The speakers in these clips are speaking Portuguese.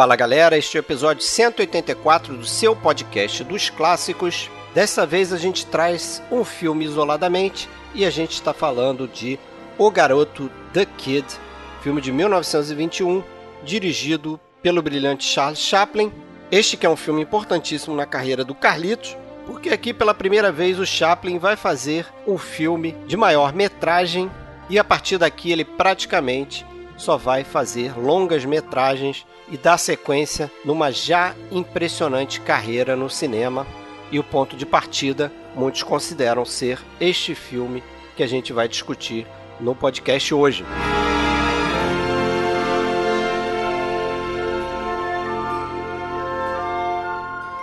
Fala galera, este é o episódio 184 do seu podcast dos clássicos. Dessa vez a gente traz um filme isoladamente e a gente está falando de O Garoto The Kid, filme de 1921, dirigido pelo brilhante Charles Chaplin. Este que é um filme importantíssimo na carreira do Carlitos, porque aqui pela primeira vez o Chaplin vai fazer um filme de maior metragem e a partir daqui ele praticamente só vai fazer longas metragens e dar sequência numa já impressionante carreira no cinema. E o ponto de partida, muitos consideram ser este filme que a gente vai discutir no podcast hoje.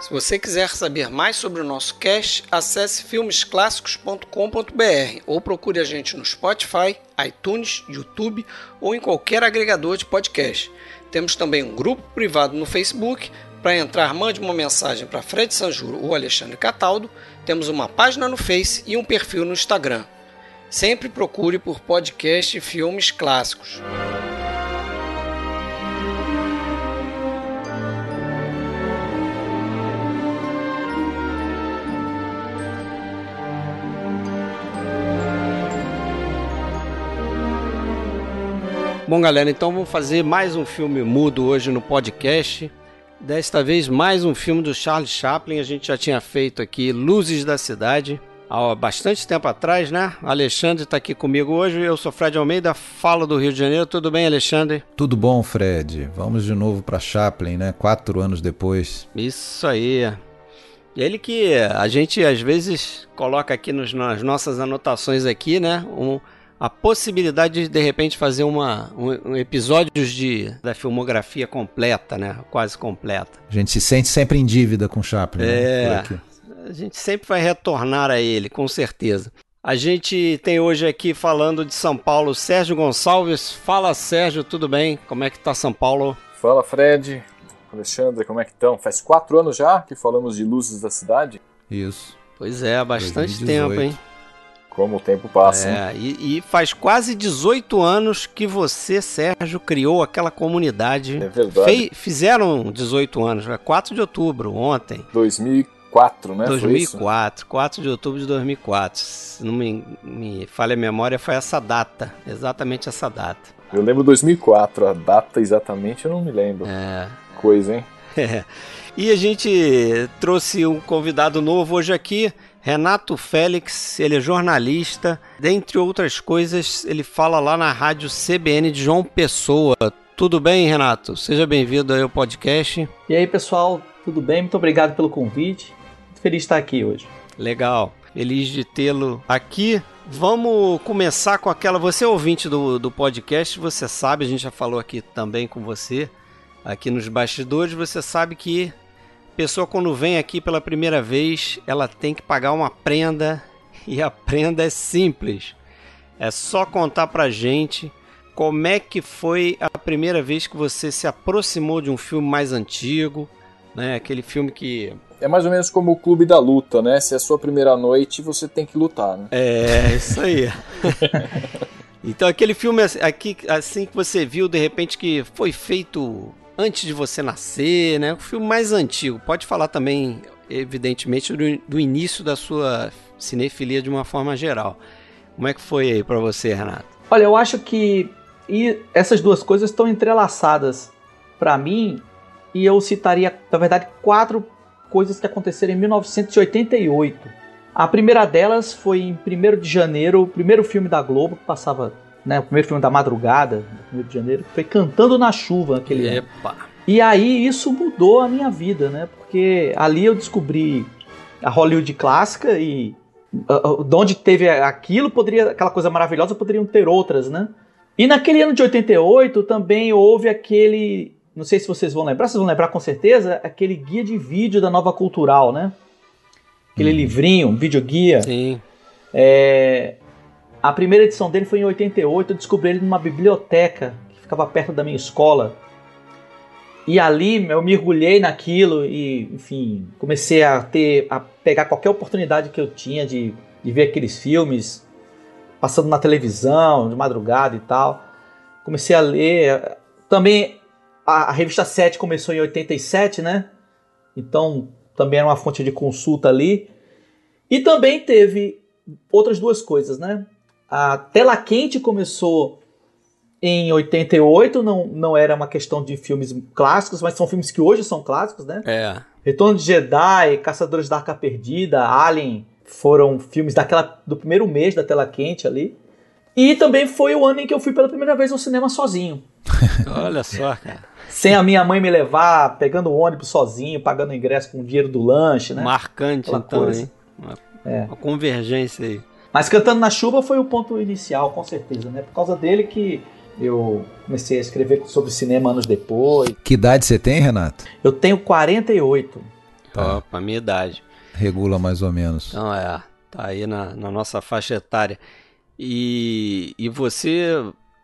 Se você quiser saber mais sobre o nosso cast, acesse filmesclássicos.com.br ou procure a gente no Spotify, iTunes, YouTube ou em qualquer agregador de podcast. Temos também um grupo privado no Facebook. Para entrar, mande uma mensagem para Fred Sanjuro ou Alexandre Cataldo. Temos uma página no Face e um perfil no Instagram. Sempre procure por podcast e filmes clássicos. Bom, galera, então vamos fazer mais um filme mudo hoje no podcast. Desta vez, mais um filme do Charles Chaplin. A gente já tinha feito aqui Luzes da Cidade há bastante tempo atrás, né? Alexandre está aqui comigo hoje. Eu sou Fred Almeida, falo do Rio de Janeiro. Tudo bem, Alexandre? Tudo bom, Fred. Vamos de novo para Chaplin, né? Quatro anos depois. Isso aí. Ele que a gente às vezes coloca aqui nos, nas nossas anotações aqui, né? Um, a possibilidade de de repente fazer uma, um, um episódios de, da filmografia completa, né? Quase completa. A gente se sente sempre em dívida com Chaplin. Né? É, né? a gente sempre vai retornar a ele, com certeza. A gente tem hoje aqui falando de São Paulo, Sérgio Gonçalves. Fala, Sérgio, tudo bem? Como é que tá São Paulo? Fala, Fred. Alexandre, como é que estão? Faz quatro anos já que falamos de luzes da cidade? Isso. Pois é, há bastante 2018. tempo, hein? Como o tempo passa. É, e, e, faz quase 18 anos que você, Sérgio, criou aquela comunidade. É verdade. fizeram 18 anos, 4 de outubro, ontem. 2004, né? 2004, 4 de outubro de 2004. Se não me, me falha a memória, foi essa data, exatamente essa data. Eu lembro 2004, a data exatamente eu não me lembro. É. Coisa, hein? É. E a gente trouxe um convidado novo hoje aqui, Renato Félix, ele é jornalista, dentre outras coisas, ele fala lá na rádio CBN de João Pessoa. Tudo bem, Renato? Seja bem-vindo ao podcast. E aí, pessoal, tudo bem? Muito obrigado pelo convite. Muito feliz de estar aqui hoje. Legal. Feliz de tê-lo aqui. Vamos começar com aquela. Você é ouvinte do, do podcast, você sabe, a gente já falou aqui também com você, aqui nos bastidores, você sabe que pessoa quando vem aqui pela primeira vez, ela tem que pagar uma prenda e a prenda é simples. É só contar pra gente como é que foi a primeira vez que você se aproximou de um filme mais antigo, né? Aquele filme que é mais ou menos como o clube da luta, né? Se é a sua primeira noite, você tem que lutar, né? É, isso aí. então aquele filme aqui assim que você viu de repente que foi feito antes de você nascer, né? O filme mais antigo. Pode falar também, evidentemente, do, do início da sua cinefilia de uma forma geral. Como é que foi aí para você, Renato? Olha, eu acho que e essas duas coisas estão entrelaçadas para mim e eu citaria, na verdade, quatro coisas que aconteceram em 1988. A primeira delas foi em 1 de janeiro, o primeiro filme da Globo que passava né, o primeiro filme da madrugada, no 1 de janeiro, foi Cantando na Chuva aquele Epa. ano. E aí isso mudou a minha vida, né? Porque ali eu descobri a Hollywood clássica e uh, de onde teve aquilo, poderia aquela coisa maravilhosa, poderiam ter outras, né? E naquele ano de 88 também houve aquele, não sei se vocês vão lembrar, vocês vão lembrar com certeza, aquele guia de vídeo da Nova Cultural, né? Aquele hum. livrinho, um videoguia. Sim. É, a primeira edição dele foi em 88, eu descobri ele numa biblioteca que ficava perto da minha escola. E ali eu mergulhei naquilo e, enfim, comecei a ter a pegar qualquer oportunidade que eu tinha de, de ver aqueles filmes passando na televisão, de madrugada e tal. Comecei a ler. Também a, a revista 7 começou em 87, né? Então também era uma fonte de consulta ali. E também teve outras duas coisas, né? A Tela Quente começou em 88, não, não era uma questão de filmes clássicos, mas são filmes que hoje são clássicos, né? É. Retorno de Jedi, Caçadores da Arca Perdida, Alien, foram filmes daquela do primeiro mês da Tela Quente ali. E também foi o ano em que eu fui pela primeira vez ao cinema sozinho. Olha só, cara. Sem a minha mãe me levar, pegando o ônibus sozinho, pagando ingresso com o dinheiro do lanche, né? Marcante, Aquela então, coisa. hein? Uma, É. uma convergência aí. Mas Cantando na Chuva foi o ponto inicial, com certeza, né? Por causa dele que eu comecei a escrever sobre cinema anos depois. Que idade você tem, Renato? Eu tenho 48. Tá. Opa, minha idade. Regula mais ou menos. Então é, tá aí na, na nossa faixa etária. E, e você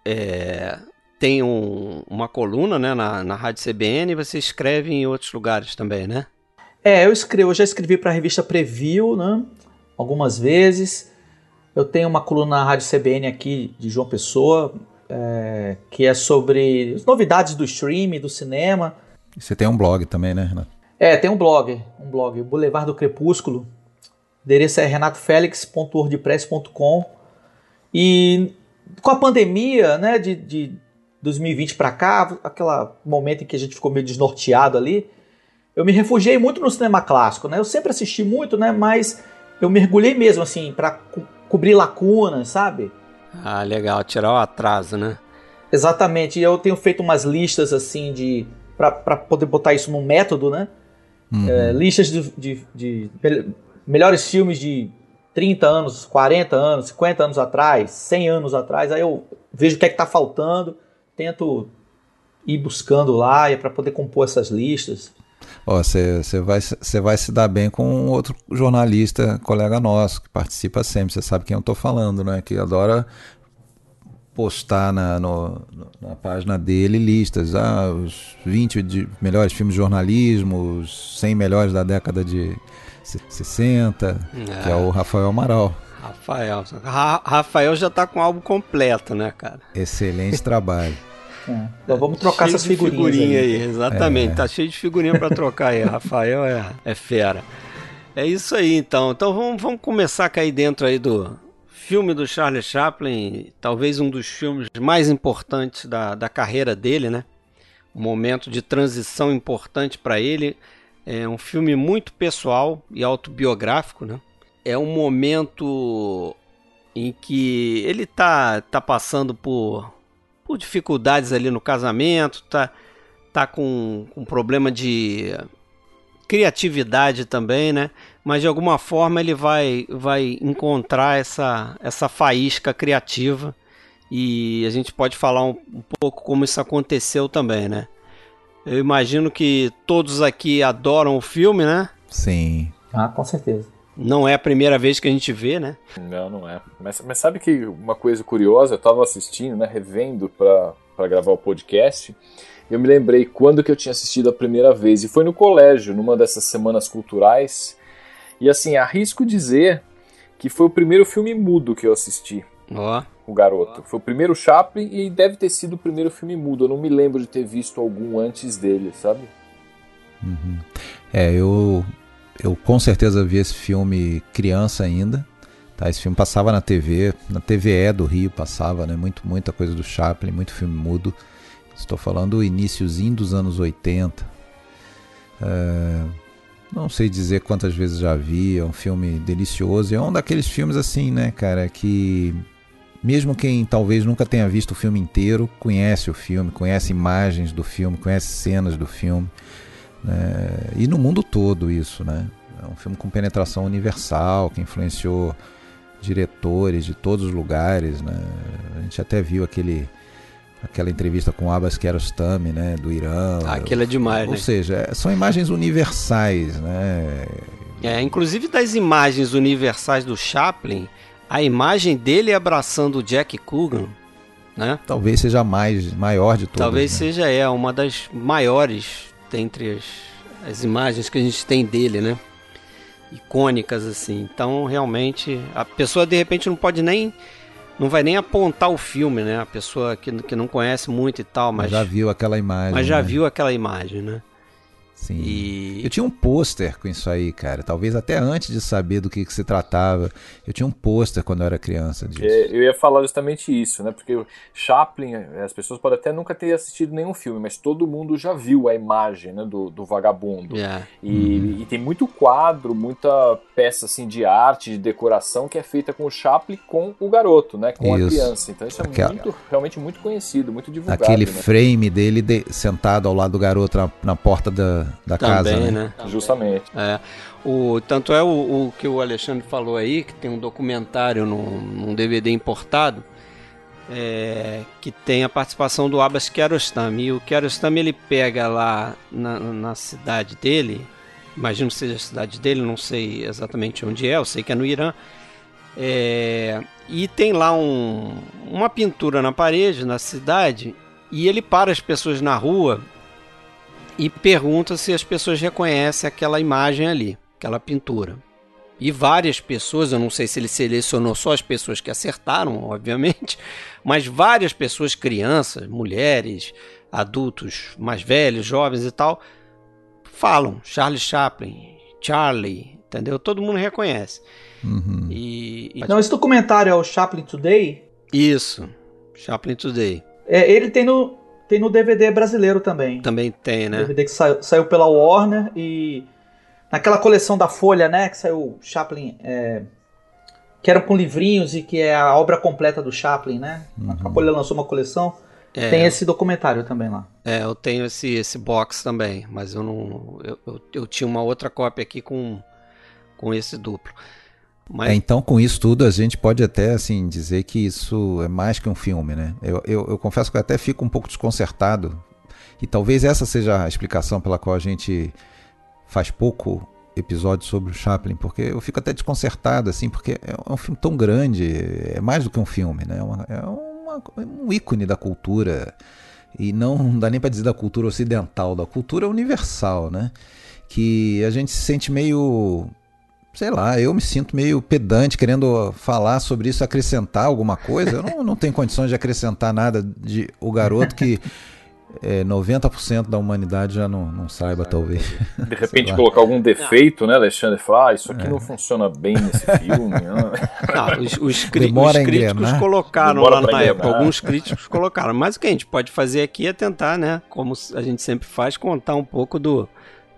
é, tem um- uma coluna né, na, na Rádio CBN e você escreve em outros lugares também, né? É, eu escrevo, eu já escrevi para a revista Preview, né? Algumas vezes. Eu tenho uma coluna na Rádio CBN aqui de João Pessoa, é, que é sobre as novidades do streaming, do cinema. Você tem um blog também, né, Renato? É, tem um blog, um blog, o Boulevard do Crepúsculo. O endereço é renatofelix.wordpress.com. E com a pandemia, né, de, de 2020 para cá, aquele momento em que a gente ficou meio desnorteado ali, eu me refugiei muito no cinema clássico, né? Eu sempre assisti muito, né, mas eu mergulhei mesmo assim para cobrir lacunas, sabe? Ah, legal, tirar o atraso, né? Exatamente. E eu tenho feito umas listas assim de para poder botar isso num método, né? Uhum. É, listas de, de- de mel- melhores filmes de 30 anos, 40 anos, 50 anos atrás, 100 anos atrás. Aí eu vejo o que é que tá faltando, tento ir buscando lá e para poder compor essas listas. Você vai, você vai se dar bem com um outro jornalista, colega nosso, que participa sempre. Você sabe quem eu tô falando, né? Que adora postar na, no- na página dele listas. Ah, os 20 de melhores filmes de jornalismo, os 100 melhores da década de se- 60, que é o Rafael Amaral. Rafael. Ra- Rafael já tá com o álbum completo, né, cara? Excelente trabalho. É, Então vamos trocar Cheio essas figurinhas figurinha aí. aí. Exatamente, tá cheio de figurinha pra trocar aí. Rafael é, é fera. É isso aí, então. Então vamos, vamos começar a cair dentro aí do filme do Charlie Chaplin, talvez um dos filmes mais importantes da, da carreira dele, né? Um momento de transição importante para ele. É um filme muito pessoal e autobiográfico, né? É um momento em que ele tá, tá passando por por dificuldades ali no casamento, tá, tá com, com problema de criatividade também, né? Mas de alguma forma ele vai, vai encontrar essa, essa faísca criativa e a gente pode falar um, um pouco como isso aconteceu também, né? Eu imagino que todos aqui adoram o filme, né? Sim. Ah, com certeza. Não é a primeira vez que a gente vê, né? Não, não é. Mas, mas sabe que uma coisa curiosa, eu tava assistindo, né, revendo pra, pra gravar o podcast, e eu me lembrei quando que eu tinha assistido a primeira vez, e foi no colégio, numa dessas semanas culturais, e assim, arrisco dizer que foi o primeiro filme mudo que eu assisti, Ó, o Garoto. Foi o primeiro Chaplin e deve ter sido o primeiro filme mudo, eu não me lembro de ter visto algum antes dele, sabe? Uhum. É, eu, eu com certeza vi esse filme criança ainda. Tá? Esse filme passava na TV, na TVE do Rio passava, né? Muito, muita coisa do Chaplin, muito filme mudo. Estou falando do iníciozinho dos anos 80. É, não sei dizer quantas vezes já vi, é um filme delicioso. É um daqueles filmes assim, né, cara, que mesmo quem talvez nunca tenha visto o filme inteiro, conhece o filme, conhece imagens do filme, conhece cenas do filme. Né? E no mundo todo isso, né? É um filme com penetração universal, que influenciou diretores de todos os lugares, né? A gente até viu aquele aquela entrevista com Abbas Kiarostami, né, do Irã. aquilo é demais, Ou né? seja, são imagens universais, né? É, inclusive das imagens universais do Chaplin, a imagem dele abraçando o Jack Coogan, né? Talvez seja a mais maior de todas. Talvez né? seja é uma das maiores dentre as, as imagens que a gente tem dele, né? Icônicas assim. Então, realmente, a pessoa de repente não pode nem não vai nem apontar o filme, né? A pessoa que, que não conhece muito e tal, mas. mas já viu aquela imagem. Mas já né? viu aquela imagem, né? Sim. E... Eu tinha um pôster com isso aí, cara. Talvez até antes de saber do que, que se tratava. Eu tinha um pôster quando eu era criança disso. É, eu ia falar justamente isso, né? Porque Chaplin, as pessoas podem até nunca ter assistido nenhum filme, mas todo mundo já viu a imagem né, do, do vagabundo. Yeah. E, uhum. e, tem muito quadro, muita peça assim, de arte, de decoração que é feita com o Chaplin com o garoto, né? Com isso. a criança. Então isso é Aquela... muito, realmente muito conhecido, muito divulgado. Aquele né? frame dele de, sentado ao lado do garoto na, na porta da, da Também, casa, né? né? Justamente. É. O, tanto é o, o, que o Alexandre falou aí, que tem um documentário num, num DVD importado, é, que tem a participação do Abbas Kiarostami. E o Kiarostami ele pega lá na, na cidade dele, imagino que seja a cidade dele, não sei exatamente onde é, eu sei que é no Irã. É, e tem lá um, uma pintura na parede, na cidade, e ele para as pessoas na rua e pergunta se as pessoas reconhecem aquela imagem ali, aquela pintura. E várias pessoas, eu não sei se ele selecionou só as pessoas que acertaram, obviamente, mas várias pessoas, crianças, mulheres, adultos mais velhos, jovens e tal, falam Charlie Chaplin, Charlie, entendeu? Todo mundo reconhece. Uhum. E, e... Não, esse documentário é o Chaplin Today? Isso, Chaplin Today. É, ele tem no, tem no DVD brasileiro também. Também tem, né? DVD que saiu, saiu pela Warner e naquela coleção da Folha, né, que saiu Chaplin, é, que era com livrinhos e que é a obra completa do Chaplin, né? Uhum. A Folha lançou uma coleção. É, tem esse documentário também lá. É, eu tenho esse, esse box também, mas eu não. Eu, eu, eu tinha uma outra cópia aqui com, com esse duplo. Mas... É, então, com isso tudo, a gente pode até assim dizer que isso é mais que um filme, né? Eu, eu, eu, confesso que eu até fico um pouco desconcertado, e talvez essa seja a explicação pela qual a gente faz pouco episódio sobre o Chaplin, porque eu fico até desconcertado, assim, porque é um filme tão grande, é mais do que um filme, né? É, uma, é uma, um ícone da cultura, e não, não dá nem para dizer da cultura ocidental, da cultura universal, né? Que a gente se sente meio sei lá, eu me sinto meio pedante querendo falar sobre isso, acrescentar alguma coisa. Eu não, não tenho condições de acrescentar nada de o garoto que é, 90% da humanidade já não, não saiba, talvez. De repente colocar algum defeito, né, Alexandre? Falar, ah, isso aqui é. não funciona bem nesse filme. não, os, os, cri os críticos colocaram Demora lá na época, alguns críticos colocaram. Mas o que a gente pode fazer aqui é tentar, né, como a gente sempre faz, contar um pouco do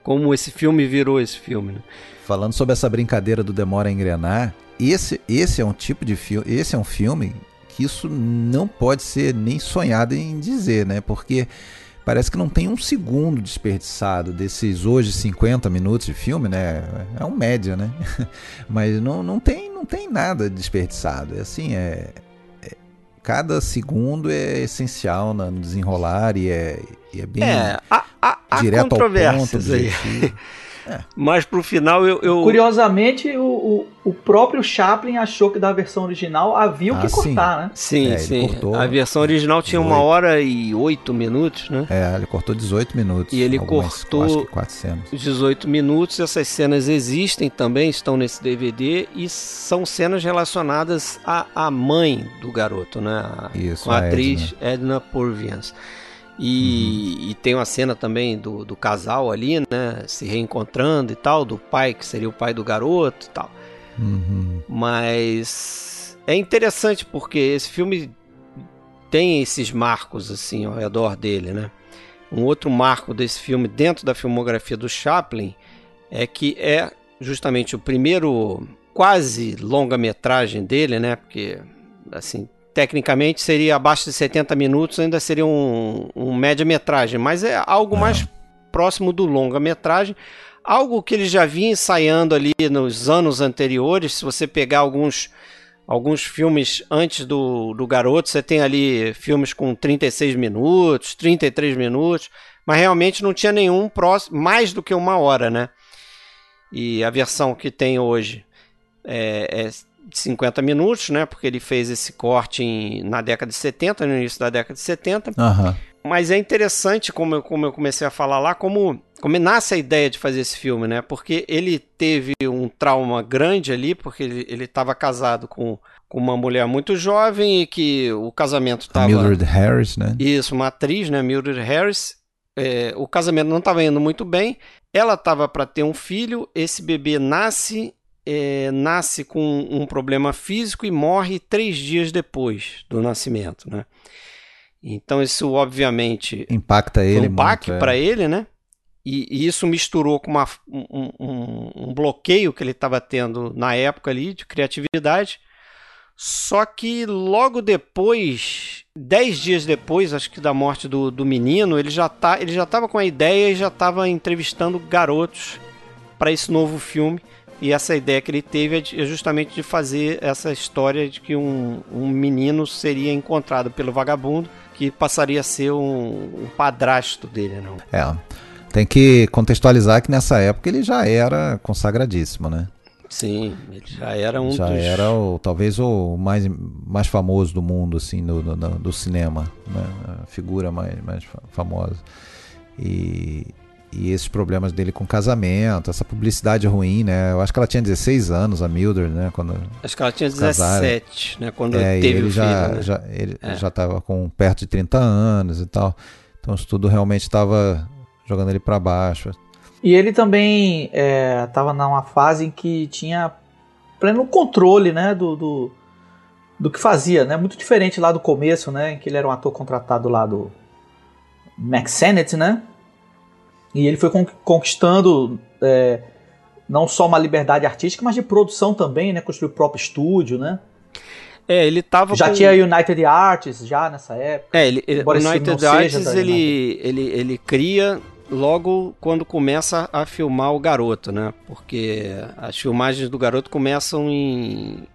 como esse filme virou esse filme. Né? Falando sobre essa brincadeira do demora a engrenar, esse, esse é um tipo de filme, esse é um filme que isso não pode ser nem sonhado em dizer, né? Porque parece que não tem um segundo desperdiçado desses hoje 50 minutos de filme, né? É um média, né? Mas não, não, tem, não tem nada desperdiçado. É assim, é, é cada segundo é essencial no desenrolar e é, e é bem é, a, a direto ao ponto. Aí. É. Mas pro final eu. eu... Curiosamente, o, o, o, próprio Chaplin achou que da versão original havia o ah, que sim. cortar, né? Sim, é, sim. Cortou, a versão original tinha 18. uma hora e oito minutos, né? É, ele cortou 18 minutos. E ele algumas, cortou quatro cenas. 18 minutos. Essas cenas existem também, estão nesse DVD e são cenas relacionadas à, à mãe do garoto, né? A, Isso, com a, a atriz Edna, Edna Purviance. E, uhum. e, tem uma cena também do, do casal ali, né? Se reencontrando e tal, do pai, que seria o pai do garoto e tal. Uhum. Mas é interessante porque esse filme tem esses marcos assim ao redor dele, né? Um outro marco desse filme dentro da filmografia do Chaplin é que é justamente o primeiro quase longa-metragem dele, né? Porque assim, tecnicamente seria abaixo de 70 minutos, ainda seria um, um média-metragem, mas é algo mais próximo do longa-metragem. Algo que ele já vinha ensaiando ali nos anos anteriores. Se você pegar alguns, alguns filmes antes do, do Garoto, você tem ali filmes com 36 minutos, 33 minutos, mas realmente não tinha nenhum próximo, mais do que uma hora, né? E a versão que tem hoje é, é 50 minutos, né? Porque ele fez esse corte em, na década de 70, no início da década de 70. Uhum. Mas é interessante, como eu, como eu comecei a falar lá, como como nasce a ideia de fazer esse filme, né? Porque ele teve um trauma grande ali, porque ele estava casado com, com uma mulher muito jovem e que o casamento estava... Mildred Harris, né? Isso, uma atriz, né? Mildred Harris. É, o casamento não estava indo muito bem. Ela estava para ter um filho. Esse bebê nasce, é, nasce com um problema físico e morre três dias depois do nascimento, né? Então isso obviamente impacta ele, um baque é. para ele, né? E, e, isso misturou com uma, um, um, um bloqueio que ele estava tendo na época ali de criatividade. Só que logo depois, dez dias depois, acho que da morte do, do menino, ele já tá, ele já estava com a ideia e já estava entrevistando garotos para esse novo filme. E essa ideia que ele teve é, é justamente de fazer essa história de que um, um menino seria encontrado pelo vagabundo que passaria a ser um, um padrasto dele, não? É. Tem que contextualizar que nessa época ele já era consagradíssimo, né? Sim, ele já era um já dos... era o, talvez o mais, mais famoso do mundo assim do, do, do cinema, né? a figura mais, mais famosa. E, e esses problemas dele com casamento, essa publicidade ruim, né? Eu acho que ela tinha 16 anos, a Mildred, né? Quando acho que ela tinha 17, casaram. né? Quando é, teve ele o já, filho, né? já, ele é. já estava com perto de 30 anos e tal. Então isso tudo realmente estava jogando ele para baixo. E ele também estava é, numa fase em que tinha pleno controle, né, do, do, do, que fazia, né, muito diferente lá do começo, né, em que ele era um ator contratado lá do Max Sennett, né, e ele foi conquistando é, não só uma liberdade artística, mas de produção também, né, construiu o próprio estúdio, né. É, ele tava já com... tinha United Artists já nessa época. É, ele, ele United Artists ele, ele, ele cria logo quando começa a filmar o garoto, né? Porque as filmagens do garoto começam em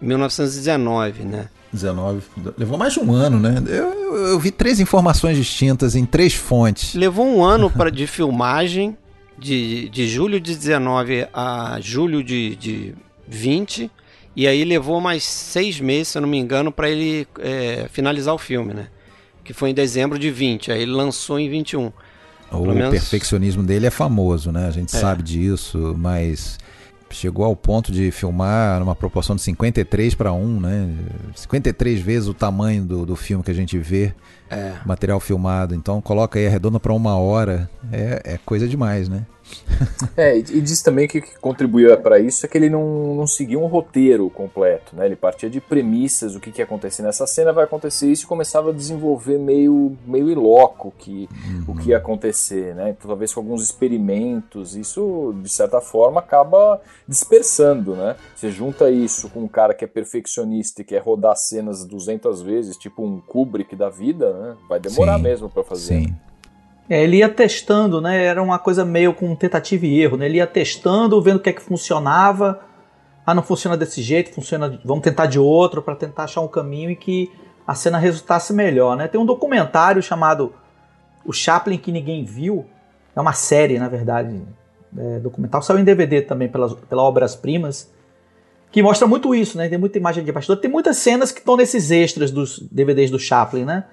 1919, né? 19. Levou mais de um ano, né? Eu, eu, vi três informações distintas em três fontes. Levou um ano para de filmagem, de, de julho de 19 a julho de, de 20. E aí levou mais seis meses, se eu não me engano, para ele é, finalizar o filme, né? Que foi em dezembro de 20. Aí ele lançou em 21. O menos... perfeccionismo dele é famoso, né? A gente é. sabe disso, mas chegou ao ponto de filmar numa proporção de 53 para 1, né? 53 vezes o tamanho do, do filme que a gente vê, é. material filmado. Então coloca aí arredonda para uma hora, é, é coisa demais, né? é, e diz também que o que contribuía para isso é que ele não, não seguia um roteiro completo, né? Ele partia de premissas, o que, que ia acontecer nessa cena, vai acontecer isso, e começava a desenvolver meio, meio iloco que, uhum. o que ia acontecer, né? Então, talvez com alguns experimentos, isso, de certa forma, acaba dispersando, né? Você junta isso com um cara que é perfeccionista e quer rodar cenas 200 vezes, tipo um Kubrick da vida, né? Vai demorar Sim. mesmo para fazer. Sim. É, ele ia testando, né? Era uma coisa meio com tentativa e erro, né? Ele ia testando, vendo o que é que funcionava. Ah, não funciona desse jeito, funciona. Vamos tentar de outro para tentar achar um caminho e que a cena resultasse melhor, né? Tem um documentário chamado O Chaplin que ninguém viu. É uma série, na verdade, é, documental. Saiu em DVD também pelas, pela Obras Primas. Que mostra muito isso, né? Tem muita imagem de bastidor. Tem muitas cenas que estão nesses extras dos DVDs do Chaplin, né?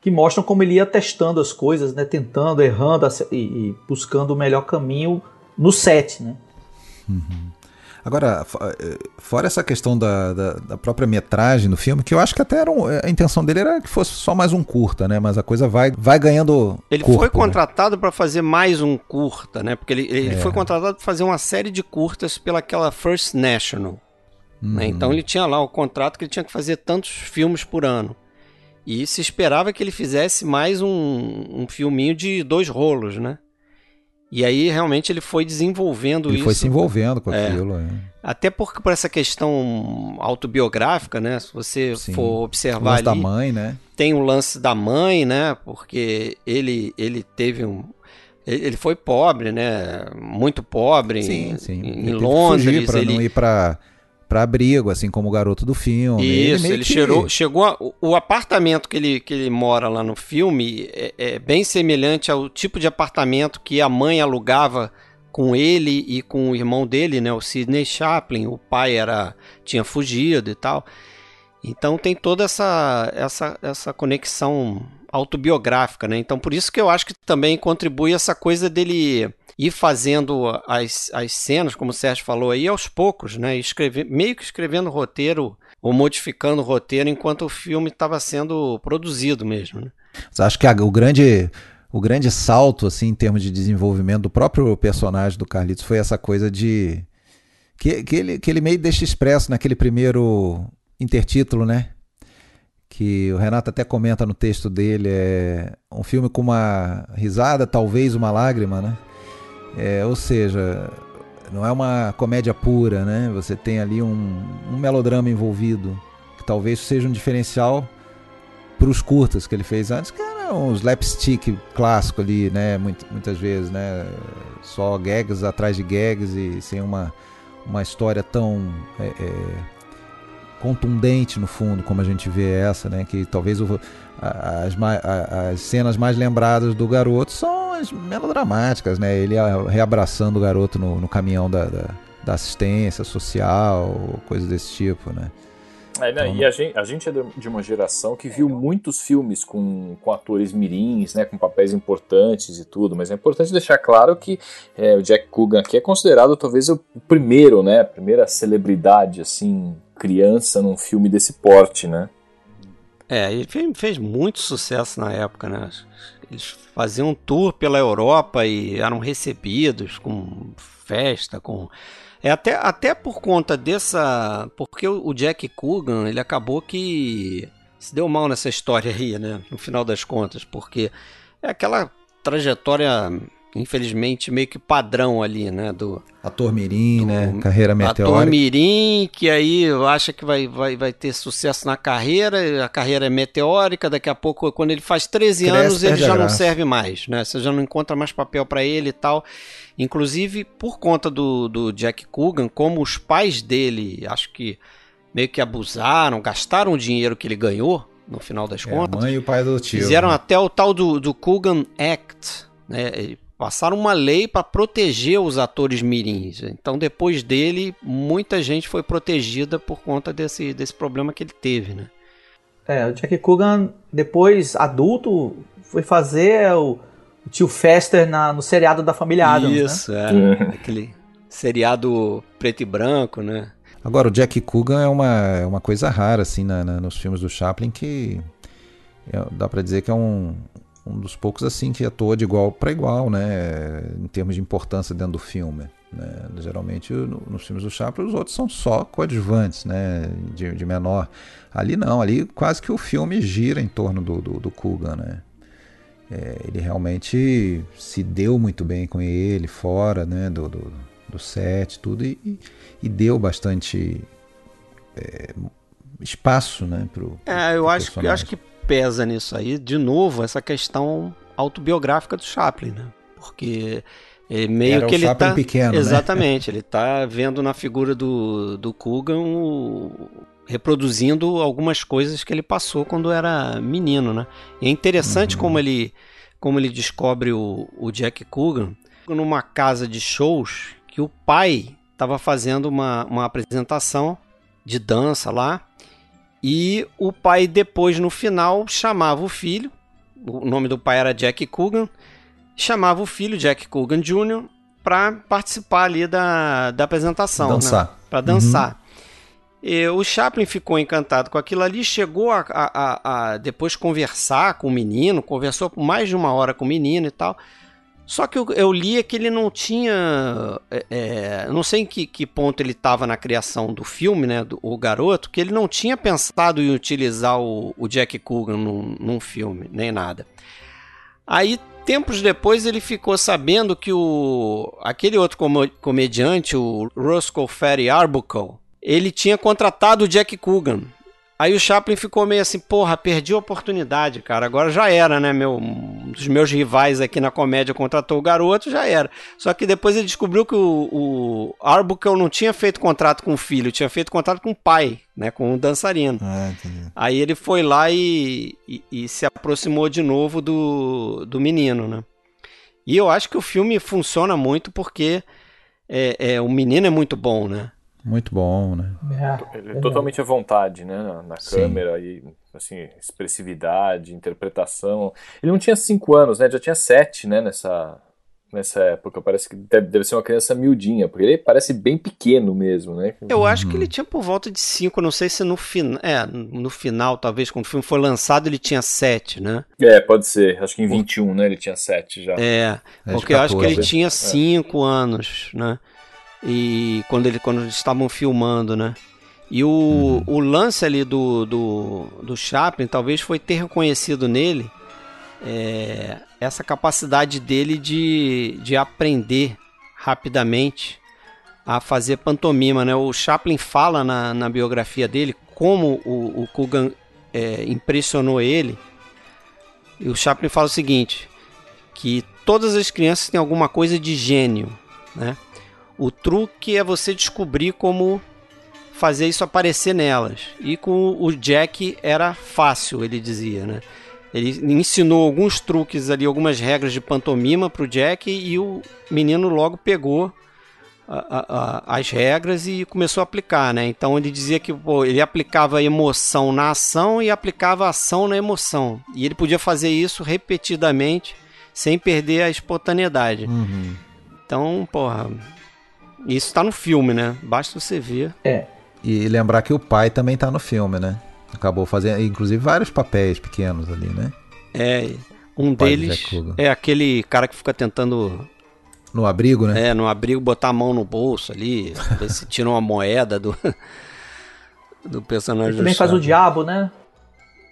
Que mostram como ele ia testando as coisas, né, tentando, errando e, e buscando o melhor caminho no set, né? Uhum. Agora, eh, fora essa questão da, da, da, própria metragem do filme, que eu acho que até era um, a intenção dele era que fosse só mais um curta, né? Mas a coisa vai, vai ganhando. Ele corpo, foi né? contratado né? para fazer mais um curta, né? Porque ele, ele é. foi contratado para fazer uma série de curtas pelaquela First National. Uhum. Né? Então ele tinha lá o contrato que ele tinha que fazer tantos filmes por ano. E se esperava que ele fizesse mais um, um filminho de dois rolos, né? E aí realmente ele foi desenvolvendo ele isso. Ele foi se envolvendo com é. aquilo. É. Até porque por essa questão autobiográfica, né? Se você Sim. for observar o lance ali, da mãe, né? Tem o lance da mãe, né? Porque ele ele teve um ele foi pobre, né? Muito pobre sim, sim. em, em Londres. Para ele... não ir para para abrigo, assim como o garoto do filme. Isso, ele, ele que... chegou, chegou a, o apartamento que ele, que ele mora lá no filme é, é, bem semelhante ao tipo de apartamento que a mãe alugava com ele e com o irmão dele, né, o Sidney Chaplin. O pai era tinha fugido e tal. Então tem toda essa essa, essa conexão autobiográfica, né? Então por isso que eu acho que também contribui essa coisa dele ir fazendo as, as cenas, como o Sérgio falou aí, aos poucos, né? Escrever, meio que escrevendo roteiro ou modificando o roteiro enquanto o filme estava sendo produzido mesmo. Né? Mas acho que a, o grande o grande salto assim em termos de desenvolvimento do próprio personagem do Carlitos foi essa coisa de que, que, ele, que ele meio deixa expresso naquele primeiro intertítulo, né? Que o Renato até comenta no texto dele, é um filme com uma risada, talvez uma lágrima, né? É, ou seja, não é uma comédia pura, né? Você tem ali um, um melodrama envolvido, que talvez seja um diferencial para os curtas que ele fez antes, que era um slapstick clássico ali, né? muitas vezes, né? Só gags atrás de gags e sem uma, uma história tão é, é, contundente no fundo como a gente vê essa, né? Que talvez o, as, as cenas mais lembradas do garoto são as melodramáticas, né? Ele reabraçando o garoto no, no caminhão da, da, da, assistência social, coisas desse tipo, né? É, né? Então, e a gente, a gente é de uma geração que viu muitos filmes com, com atores mirins, né, com papéis importantes e tudo, mas é importante deixar claro que é, o Jack Coogan aqui é considerado talvez o primeiro, né, a primeira celebridade, assim, criança num filme desse porte, né? É, ele fez, muito sucesso na época, né? Eles faziam um tour pela Europa e eram recebidos com festa, com é até, até por conta dessa, porque o Jack Coogan ele acabou que se deu mal nessa história aí, né? No final das contas, porque é aquela trajetória infelizmente, meio que padrão ali, né? Do ator mirim, do, né? Carreira meteórica. Ator mirim, que aí acha que vai, vai, vai ter sucesso na carreira, a carreira é meteórica, daqui a pouco, quando ele faz 13 Cresce, anos, ele já não serve mais, né? Você já não encontra mais papel para ele e tal. Inclusive, por conta do, do Jack Coogan, como os pais dele, acho que meio que abusaram, gastaram o dinheiro que ele ganhou, no final das é, contas. A mãe e o pai do tio. Fizeram né? até o tal do, do Coogan Act, né? Passaram uma lei para proteger os atores mirins. Então, depois dele, muita gente foi protegida por conta desse, desse problema que ele teve, né? É, o Jack Coogan, depois adulto, foi fazer o, o tio Fester na, no seriado da família Adams, né? Isso, né? é. Aquele seriado preto e branco, né? Agora, o Jack Coogan é uma, é uma coisa rara, assim, na, na nos filmes do Chaplin, que é, dá para dizer que é um, um dos poucos assim que atua de igual para igual, né, em termos de importância dentro do filme. Né? Geralmente no, nos filmes do Chaplin os outros são só coadjuvantes, né, de, de, menor. Ali não, ali quase que o filme gira em torno do, do, do Kugan, né. É, ele realmente se deu muito bem com ele fora, né, do, do, do set, tudo e, e deu bastante é, espaço, né, pro, é, eu pro acho, eu acho que pesa nisso aí, de novo, essa questão autobiográfica do Chaplin, né? Porque é meio Era que ele Chaplin tá pequeno, né? exatamente, né? ele tá vendo na figura do do Coogan o, reproduzindo algumas coisas que ele passou quando era menino, né? E é interessante uhum. como ele como ele descobre o, o Jack Coogan numa casa de shows que o pai estava fazendo uma, uma apresentação de dança lá e o pai depois no final chamava o filho, o nome do pai era Jack Coogan, chamava o filho Jack Coogan Jr. para participar ali da, da apresentação, dançar. Né? para dançar. Uhum. E o Chaplin ficou encantado com aquilo ali, chegou a, a, a, a, depois conversar com o menino, conversou por mais de uma hora com o menino e tal. Só que eu, eu li que ele não tinha. É, é, não sei em que, que ponto ele estava na criação do filme, né? Do, o garoto, que ele não tinha pensado em utilizar o, o Jack Coogan num, num filme, nem nada. Aí, tempos depois, ele ficou sabendo que o aquele outro comediante, o Roscoe Ferry Arbuckle, ele tinha contratado o Jack Coogan Aí o Chaplin ficou meio assim, porra, perdi a oportunidade, cara. Agora já era, né? Meu, um dos meus rivais aqui na comédia contratou o garoto, já era. Só que depois ele descobriu que o, o Arbuckle não tinha feito contrato com o filho, tinha feito contrato com o pai, né? Com o dançarino. Ah, Aí ele foi lá e, e, e se aproximou de novo do, do menino, né? E eu acho que o filme funciona muito porque é, é, o menino é muito bom, né? Muito bom, né? É, Ele é totalmente à vontade, né? Na, na câmera e assim, expressividade, interpretação. Ele não tinha cinco anos, né? Já tinha sete, né? Nessa, nessa época. Parece que deve, deve ser uma criança miudinha, porque ele parece bem pequeno mesmo, né? Eu acho que ele tinha por volta de 5, não sei se no final. É, no final, talvez, quando o filme foi lançado, ele tinha 7, né? É, pode ser. Acho que em 21, né? Ele tinha 7 já. É, porque 14, eu acho que ele tinha 5 é. anos, né? E quando, ele, quando eles estavam filmando, né? E o, uhum. o lance ali do, do, do Chaplin talvez foi ter reconhecido nele é, essa capacidade dele de, de aprender rapidamente a fazer pantomima. Né? O Chaplin fala na, na biografia dele como o, o Coogan é, impressionou ele. E o Chaplin fala o seguinte: que todas as crianças têm alguma coisa de gênio. Né? O truque é você descobrir como fazer isso aparecer nelas. E com o Jack era fácil, ele dizia, né? Ele ensinou alguns truques ali, algumas regras de pantomima para o Jack e o menino logo pegou a, a, a, as regras e começou a aplicar, né? Então ele dizia que pô, ele aplicava emoção na ação e aplicava ação na emoção. E ele podia fazer isso repetidamente sem perder a espontaneidade. Uhum. Então, porra, isso está no filme, né? Basta você ver. É. E lembrar que o pai também está no filme, né? Acabou fazendo, inclusive, vários papéis pequenos ali, né? É, um deles é aquele cara que fica tentando. No abrigo, né? É, no abrigo, botar a mão no bolso ali, ver se tira uma moeda do. do personagem. Ele também faz o diabo, né?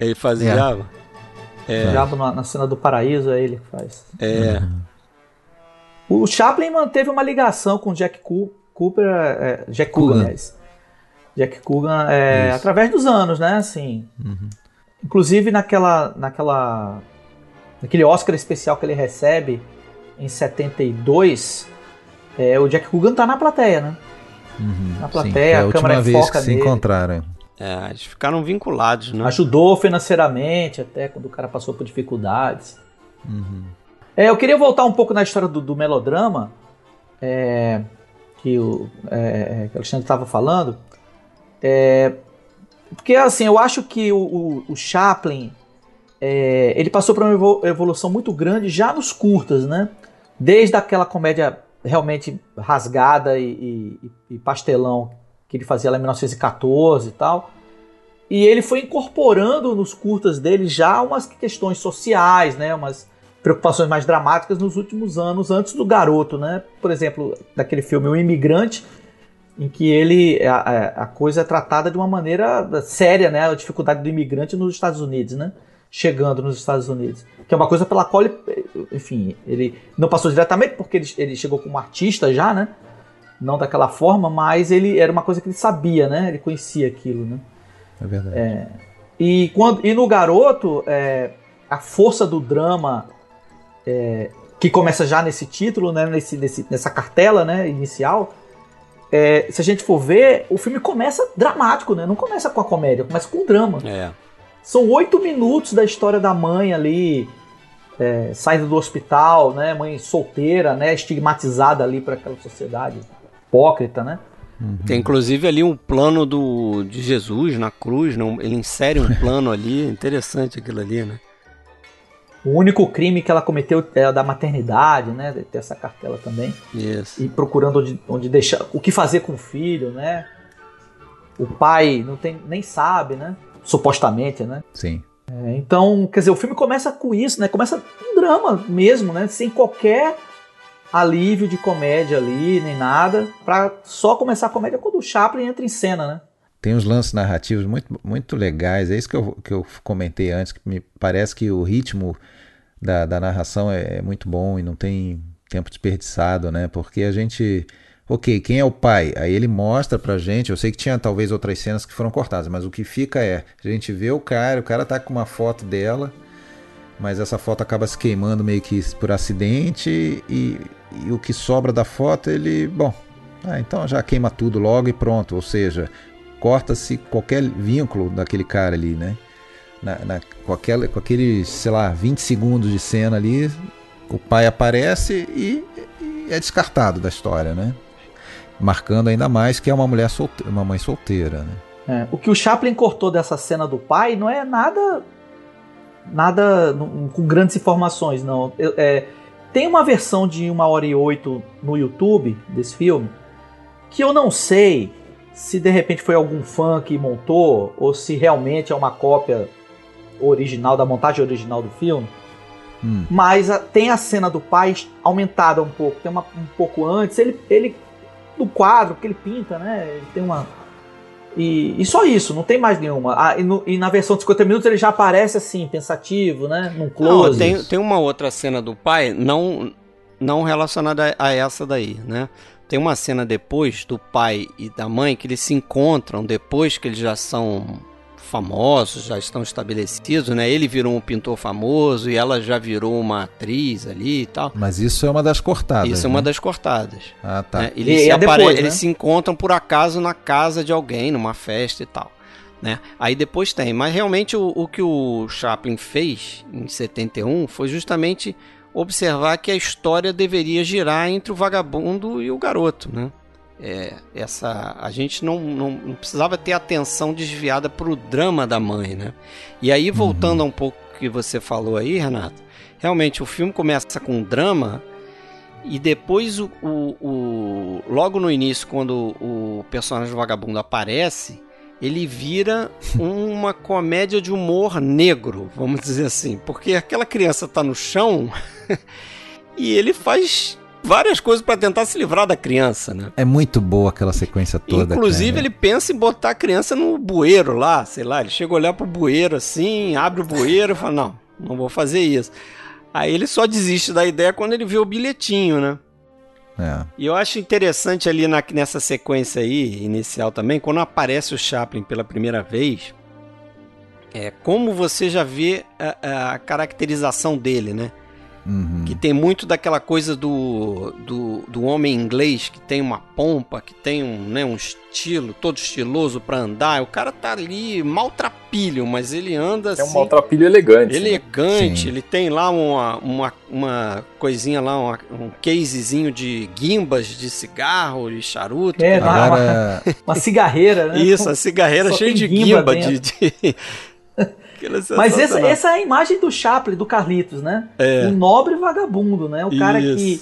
Ele faz é. o diabo? É. O diabo na, na, cena do paraíso é ele que faz. É. Uhum. O Chaplin manteve uma ligação com Jack Cooper, é, Jack Coogan, aliás. Jack Coogan é, através dos anos, né? Assim, uhum. Inclusive naquela, naquela, naquele Oscar especial que ele recebe em 72, é, o Jack Coogan tá na plateia, né? Uhum, na plateia, sim, a, a câmera vez foca que se encontraram. É, eles ficaram vinculados, né? Ajudou financeiramente até quando o cara passou por dificuldades. Uhum. É, eu queria voltar um pouco na história do, do melodrama, é, que, o, é, que o Alexandre estava falando. É, porque assim, eu acho que o, o, o Chaplin é, ele passou por uma evolução muito grande já nos curtas, né? Desde aquela comédia realmente rasgada e, e, e pastelão que ele fazia lá em 1914 e tal. E ele foi incorporando nos curtas dele já umas questões sociais, né? Umas preocupações mais dramáticas nos últimos anos, antes do garoto, né? Por exemplo, daquele filme O Imigrante, em que ele a, a, coisa é tratada de uma maneira séria, né? A dificuldade do imigrante nos Estados Unidos, né? Chegando nos Estados Unidos. Que é uma coisa pela qual ele, enfim, ele não passou diretamente porque ele, ele chegou como artista já, né? Não daquela forma, mas ele era uma coisa que ele sabia, né? Ele conhecia aquilo, né? É verdade. É, e, quando, e no Garoto, é, a força do drama é, que começa já nesse título, né? Nesse, nesse, nessa cartela né? inicial, é, se a gente for ver, o filme começa dramático, né? Não começa com a comédia, começa com o drama. É. São oito minutos da história da mãe ali, é, saindo do hospital, né? Mãe solteira, né? Estigmatizada ali para aquela sociedade hipócrita, né? Uhum. Tem inclusive ali um plano do, de Jesus na cruz, não, ele insere um plano ali, interessante aquilo ali, né? O único crime que ela cometeu é da maternidade, né? Ter essa cartela também. Isso. E procurando onde, onde deixar. O que fazer com o filho, né? O pai não tem, nem sabe, né? Supostamente, né? Sim. É, então, quer dizer, o filme começa com isso, né? Começa um drama mesmo, né? Sem qualquer alívio de comédia ali, nem nada. Pra só começar a comédia quando o Chaplin entra em cena, né? Tem uns lances narrativos muito, muito legais. É isso que eu, que eu comentei antes, que me parece que o ritmo da, da narração é, é muito bom e não tem tempo desperdiçado, né? Porque a gente. Ok, quem é o pai? Aí ele mostra pra gente. Eu sei que tinha talvez outras cenas que foram cortadas, mas o que fica é: a gente vê o cara, o cara tá com uma foto dela, mas essa foto acaba se queimando meio que por acidente e, e o que sobra da foto ele. Bom, ah, então já queima tudo logo e pronto. Ou seja, corta-se qualquer vínculo daquele cara ali, né? Na, na, com, aquela, com aqueles, sei lá, 20 segundos de cena ali, o pai aparece e, e é descartado da história, né? marcando ainda mais que é uma mulher solteira, uma mãe solteira, né? É, o que o Chaplin cortou dessa cena do pai não é nada nada com grandes informações, não. É, tem uma versão de uma hora e oito no YouTube desse filme que eu não sei se de repente foi algum fã que montou ou se realmente é uma cópia original da montagem original do filme. Hum. Mas a, tem a cena do pai aumentada um pouco, tem uma, um pouco antes. Ele, ele no quadro que ele pinta, né? Ele tem uma e, e, só isso, não tem mais nenhuma. Ah, e, no, e, na versão de 50 minutos ele já aparece assim, pensativo, né? Num close. Não, tem, tem uma outra cena do pai, não, não relacionada a essa daí, né? Tem uma cena depois do pai e da mãe que eles se encontram depois que eles já são famosos, já estão estabelecidos, né? Ele virou um pintor famoso e ela já virou uma atriz ali e tal. Mas isso é uma das cortadas. Isso né? é uma das cortadas. Ah, tá. Né? Eles, se é depois, né? eles se encontram por acaso na casa de alguém, numa festa e tal. Né? Aí depois tem. Mas realmente o, o que o Chaplin fez em 71 foi justamente observar que a história deveria girar entre o vagabundo e o garoto, né? é, essa a gente não, não, não, precisava ter atenção desviada para o drama da mãe, né? E aí voltando uhum. a um pouco que você falou aí, Renato, realmente o filme começa com um drama e depois o, o, o logo no início quando o personagem vagabundo aparece ele vira uma comédia de humor negro, vamos dizer assim, porque aquela criança está no chão e ele faz várias coisas para tentar se livrar da criança, né? É muito boa aquela sequência toda. Inclusive, cara. ele pensa em botar a criança no bueiro lá, sei lá, ele chega a olhar pro bueiro assim, abre o bueiro e fala: Não, não vou fazer isso. Aí ele só desiste da ideia quando ele vê o bilhetinho, né? É. E eu acho interessante ali na, nessa sequência aí, inicial também, quando aparece o Chaplin pela primeira vez, é como você já vê a, a caracterização dele, né? Uhum. Que tem muito daquela coisa do, do, do, homem inglês que tem uma pompa, que tem um, né, um estilo todo estiloso para andar. O cara tá ali maltrapilho, mas ele anda assim. É um assim, maltrapilho elegante. Né? Elegante, né? ele tem lá uma, uma, uma coisinha lá, uma, um casezinho de guimbas de cigarro, de charuto. É, Agora... uma, uma cigarreira, né? Isso, a cigarreira cheia de guimba, de, de Mas essa, essa é a imagem do Chaplin, do Carlitos, né? É. O nobre vagabundo, né? O cara que,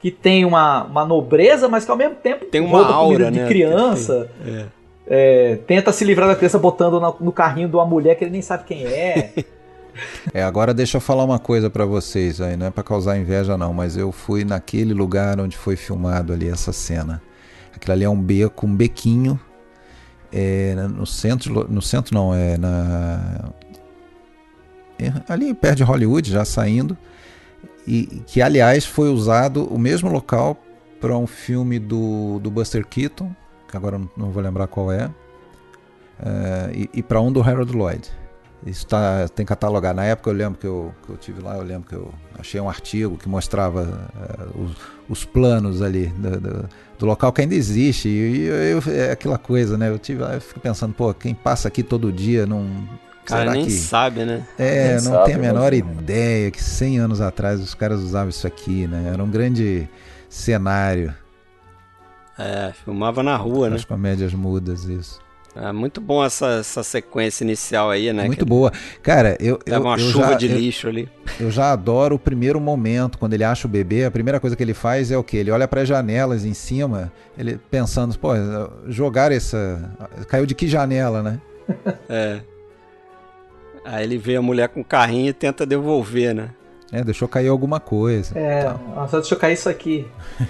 que tem uma, uma nobreza, mas que ao mesmo tempo tem uma aura de né? criança. É. É, tenta se livrar da criança botando no, no carrinho de uma mulher que ele nem sabe quem é. É, agora deixa eu falar uma coisa para vocês aí, não é para causar inveja não, mas eu fui naquele lugar onde foi filmado ali essa cena. Aquilo ali é um beco, um bequinho é, no centro, no centro não, é na é, ali perto de Hollywood, já saindo, e que aliás foi usado o mesmo local para um filme do, do Buster Keaton, que agora não vou lembrar qual é, é e, e para um do Harold Lloyd. Isso tá, tem catalogado. Na época eu lembro que eu, que eu tive lá, eu lembro que eu achei um artigo que mostrava uh, os, os, planos ali do, do, do, local que ainda existe. E eu, eu, é aquela coisa, né? Eu, tive, eu fico pensando, pô, quem passa aqui todo dia não Cara, Será nem que... sabe, né? É, nem não sabe, tem a menor ideia que 100 anos atrás os caras usavam isso aqui, né? Era um grande cenário. É, filmava na rua, né? As comédias mudas, isso. É muito bom essa, essa sequência inicial aí, né? Muito boa. Cara, eu. Tava uma eu chuva já, de eu, lixo ali. Eu já adoro o primeiro momento, quando ele acha o bebê, a primeira coisa que ele faz é o quê? Ele olha para as janelas em cima, ele pensando, pô, jogar essa. Caiu de que janela, né? É. Aí ele vê a mulher com o carrinho e tenta devolver, né? É, deixou cair alguma coisa. É, só deixou cair isso aqui.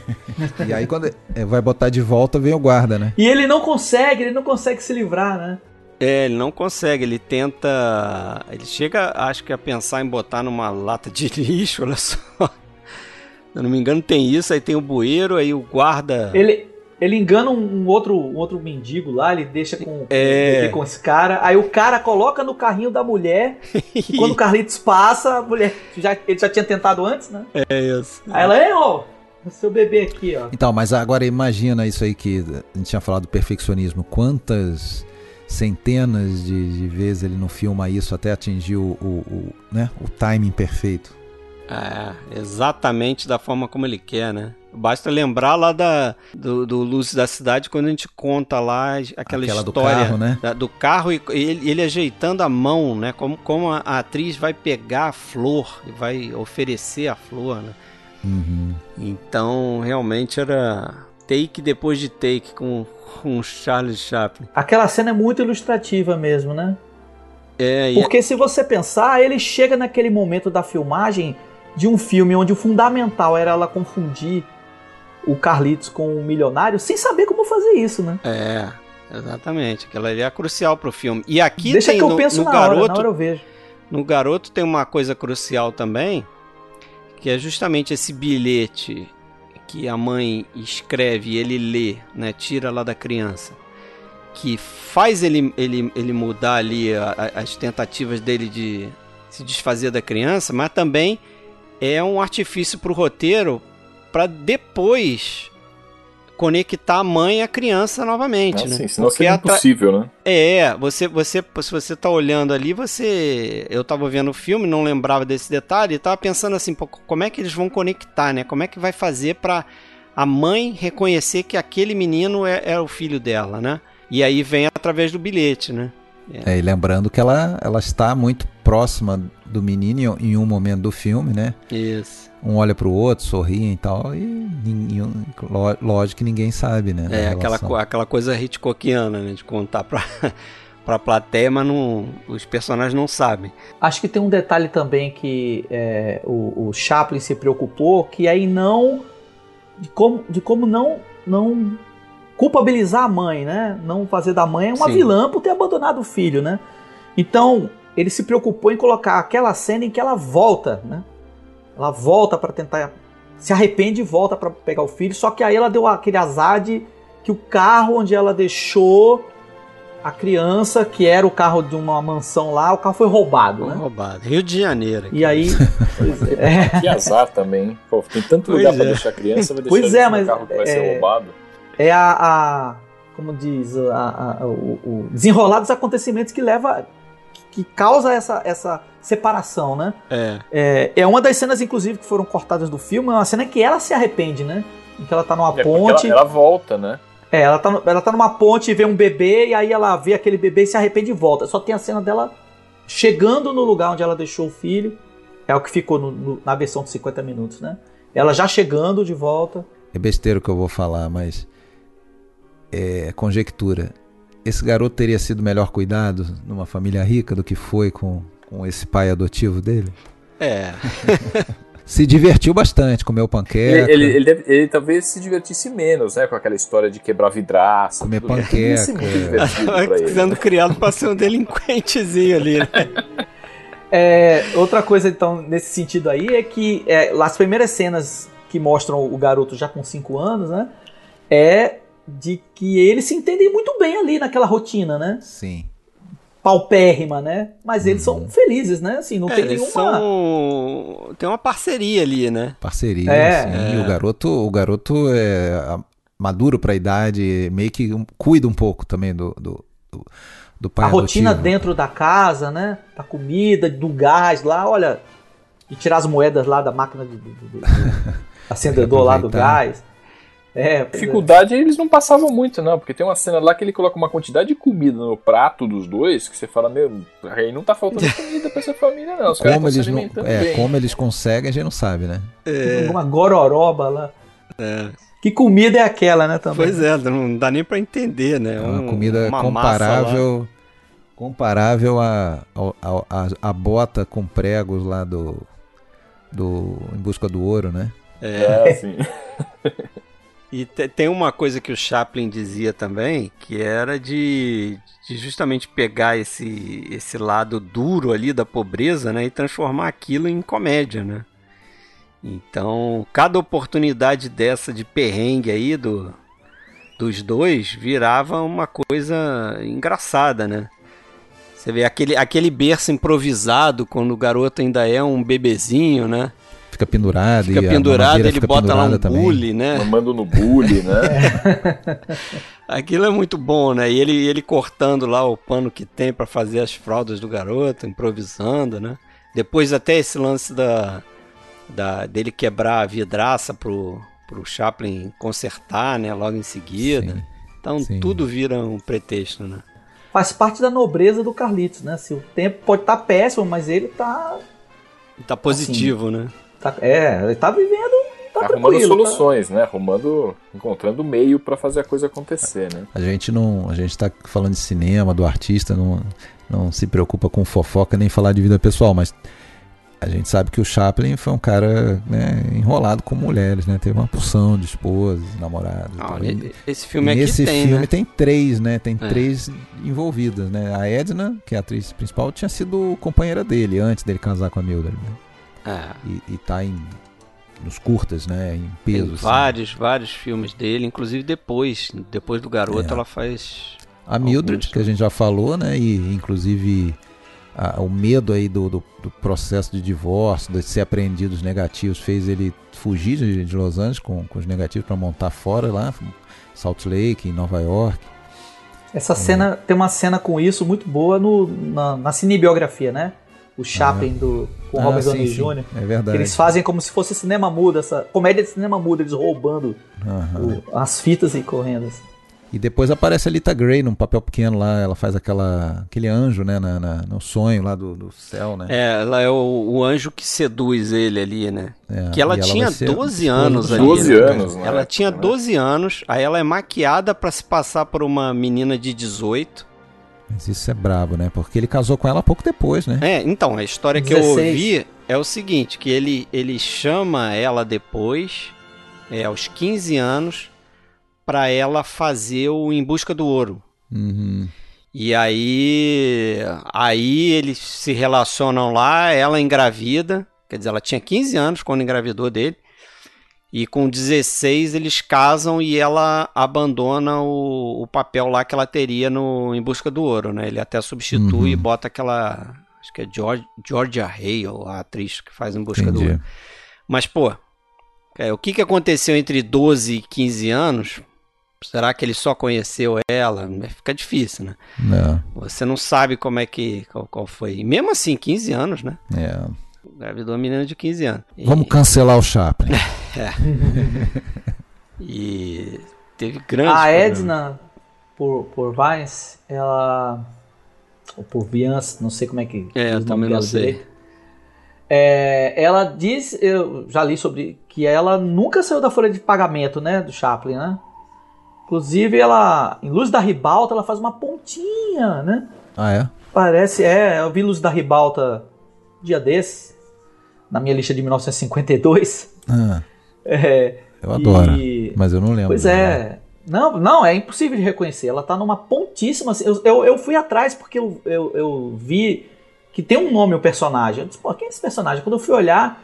e aí quando é, vai botar de volta, vem o guarda, né? E ele não consegue, ele não consegue se livrar, né? É, ele não consegue, ele tenta. Ele chega, acho que a pensar em botar numa lata de lixo, olha só. Se eu não me engano, tem isso, aí tem o bueiro, aí o guarda. Ele, ele engana um, outro, um outro mendigo lá, ele deixa com, é. com esse cara. Aí o cara coloca no carrinho da mulher. e quando o Carlitos passa, a mulher. Já, ele já tinha tentado antes, né? É isso. Aí ela, é, ó, seu bebê aqui, ó. Então, mas agora imagina isso aí que a gente tinha falado do perfeccionismo. Quantas centenas de, de vezes ele não filma isso até atingir o, o, o, né, o timing perfeito. É, exatamente da forma como ele quer, né? Basta lembrar lá da, do, do Luz da Cidade quando a gente conta lá aquela, aquela história do carro, né? Da, do carro e ele, ele, ajeitando a mão, né? Como, como a, a, atriz vai pegar a flor e vai oferecer a flor, né? Uhum. Então, realmente era take depois de take com, com Charles Chaplin. Aquela cena é muito ilustrativa mesmo, né? É, Porque se você pensar, ele chega naquele momento da filmagem de um filme onde o fundamental era ela confundir o Carlitos com o milionário sem saber como fazer isso, né? É, exatamente. Aquela ali é crucial pro filme. E aqui Deixa tem que eu no, penso no na garoto, hora, na hora eu vejo. No garoto tem uma coisa crucial também, que é justamente esse bilhete que a mãe escreve e ele lê, né? Tira lá da criança que faz ele, ele, ele mudar ali a, a, as tentativas dele de se desfazer da criança, mas também é um artifício para o roteiro para depois conectar a mãe e a criança novamente, ah, né? Sim, senão Porque seria impossível, né? É, você, você, se você tá olhando ali, você... Eu tava vendo o filme, não lembrava desse detalhe, e tava pensando assim, pô, como é que eles vão conectar, né? Como é que vai fazer para a mãe reconhecer que aquele menino é, é o filho dela, né? E aí vem através do bilhete, né? É. é, e lembrando que ela, ela está muito próxima do menino em um momento do filme, né? Isso. Um olha para o outro, sorri e tal, e, e, lógico que ninguém sabe, né? É, aquela, aquela coisa Hitchcockiana, né? De contar para pra plateia, mas não, os personagens não sabem. Acho que tem um detalhe também que é, o, o Chaplin se preocupou, que aí não... De como, de como não, não culpabilizar a mãe, né? Não fazer da mãe uma Sim. vilã por ter abandonado o filho, né? Então, ele se preocupou em colocar aquela cena em que ela volta, né? Ela volta para tentar se arrepende e volta para pegar o filho, só que aí ela deu aquele azar de que o carro onde ela deixou a criança, que era o carro de uma mansão lá, o carro foi roubado, foi né? roubado. Rio de Janeiro. Aqui. E aí. é. Que azar também. Pô, tem tanto lugar para é. deixar a criança, vai deixar pois é, mas, carro que vai é... ser roubado é a, a como diz, a, a, o, o, desenrolar dos acontecimentos que leva que, causa essa, essa separação, né? É. é. é. uma das cenas, inclusive, que foram cortadas do filme, é uma cena que ela se arrepende, né? Em que ela tá numa é ponte. Ela, ela, volta, né? É, ela tá, ela tá numa ponte e vê um bebê, e aí ela vê aquele bebê e se arrepende e volta. Só tem a cena dela chegando no lugar onde ela deixou o filho. É o que ficou no, no, na versão de 50 minutos, né? Ela já chegando de volta. É besteira o que eu vou falar, mas é, conjectura. Esse garoto teria sido melhor cuidado numa família rica do que foi com, com esse pai adotivo dele? É. se divertiu bastante, comeu panqueca. Ele, ele, ele, deve, ele, talvez se divertisse menos, né? Com aquela história de quebrar vidraça. Comer panqueca. Sendo criado para ser um delinquentezinho ali, né? É, outra coisa, então, nesse sentido aí, é que é, as primeiras cenas que mostram o garoto já com 5 anos, né? É de que eles se entendem muito bem ali naquela rotina, né? Sim. Paupérrima, né? Mas eles uhum. são felizes, né? Assim, não é, tem nenhuma. São... Tem uma parceria ali, né? Parceria, é. sim. É. O garoto, o garoto é maduro para a idade, meio que cuida um pouco também do, do, do, do pai. A adotivo. rotina dentro da casa, né? Da comida, do gás lá, olha. De tirar as moedas lá da máquina do, do, do acendedor lá do gás. É, dificuldade é. eles não passavam muito, não, porque tem uma cena lá que ele coloca uma quantidade de comida no prato dos dois que você fala, meu, aí não tá faltando comida pra essa família, não. Os como eles não, é, bem. como eles conseguem, a gente não sabe, né? É. Uma gororoba lá. É. Que comida é aquela, né, também? Pois é, não dá nem pra entender, né? É uma um, comida uma comparável comparável a, a, a, a, bota com pregos lá do, do Em Busca do Ouro, né? É, é sim. E tem uma coisa que o Chaplin dizia também, que era de, de, justamente pegar esse, esse lado duro ali da pobreza, né, e transformar aquilo em comédia, né? Então, cada oportunidade dessa de perrengue aí do, dos dois virava uma coisa engraçada, né? Você vê aquele, aquele berço improvisado quando o garoto ainda é um bebezinho, né? Fica pendurado. Fica e pendurado, ele bota lá um também. bully, né? Manda no bully, né? Aquilo é muito bom, né? E ele, ele cortando lá o pano que tem para fazer as fraldas do garoto, improvisando, né? Depois até esse lance da, da dele quebrar a vidraça pro, pro Chaplin consertar, né, logo em seguida. Sim, então sim. tudo vira um pretexto, né? Faz parte da nobreza do Carlitos, né? Se o tempo pode estar péssimo, mas ele tá, tá positivo, né? Tá- É, ele tá vivendo. Tá, Tá arrumando tá- soluções, né? Arrumando, encontrando meio pra fazer a coisa acontecer, né? A gente não. A gente tá falando de cinema, do artista, não, não se preocupa com fofoca nem falar de vida pessoal, mas a gente sabe que o Chaplin foi um cara né, enrolado com mulheres, né? Teve uma porção de esposas, namoradas. e Não, tal. e- esse filme aqui nesse tem, filme né? tem três, né? Tem É. três envolvidas, né? A Edna, que é a atriz principal, tinha sido companheira dele antes dele casar com a Mildred. né? É, E, e tá em nos curtas, né? Em tem peso. assim. vários, vários filmes dele, inclusive depois, depois do garoto, É. ela faz A Mildred, Alguns. que a gente já falou, né? E inclusive a- o medo aí do, do, do processo de divórcio, de ser apreendidos negativos, fez ele fugir de, de Los Angeles com, com os negativos para montar fora lá, Salt Lake, em Nova York. Essa cena tem uma cena com isso muito boa no, na, na cinebiografia, né? O Chaplin do, com Ah, Robert Downey sim, Jr. É verdade. eles fazem como se fosse cinema mudo, essa comédia de cinema mudo, eles roubando Aham. o- as fitas e correndo. assim. E depois aparece a Lita Gray num papel pequeno lá, ela faz aquela aquele anjo, né, na, na- no sonho lá do, do céu, né? É, ela é o, o anjo que seduz ele ali, né? É, que ela tinha vai ser 12 esposa anos do ali. 12 né? anos, né? Ela tinha Né? 12 anos, aí ela é maquiada pra se passar por uma menina de 18. Mas isso é brabo, né? Porque ele casou com ela pouco depois, né? É, então, a história que eu 16. ouvi é o seguinte, que ele, ele chama ela depois, é, aos 15 anos, pra ela fazer o Em Busca do Ouro. Uhum. E aí, aí eles se relacionam lá, ela engravida, quer dizer, ela tinha 15 anos quando engravidou dele, e com 16 eles casam e ela abandona o, o papel lá que ela teria no Em Busca do Ouro, né? Ele até substitui Uhum. e bota aquela, acho que é George, Georgia Hale, a atriz que faz Em Busca do Entendi. Ouro. Mas, pô, é, o que, que aconteceu entre 12 e 15 anos? Será que ele só conheceu ela? Fica difícil, né? Não, Você não sabe como é que. Qual, qual foi. E mesmo assim, 15 anos, né? é. Engravidou uma menina de 15 anos. E, Vamos cancelar o Chaplin. E teve grandes. A. Edna, por, por Vines, ela. Ou por Viance, não sei como é que. É, eu também não sei. direito. É, ela diz, eu já li sobre que ela nunca saiu da folha de pagamento, né, do Chaplin, né? Inclusive ela, em Luz da Ribalta, ela faz uma pontinha, né? Ah, é? Parece, é, eu vi Luz da Ribalta dia desses, na minha lista de 1952. Ah, É, eu adoro. e- Mas eu não lembro. Pois é. Não, não, é impossível de reconhecer. Ela tá numa pontíssima. Eu, eu, eu fui atrás porque eu, eu, eu vi que tem um nome o personagem. Eu disse, pô, quem é esse personagem? Quando eu fui olhar,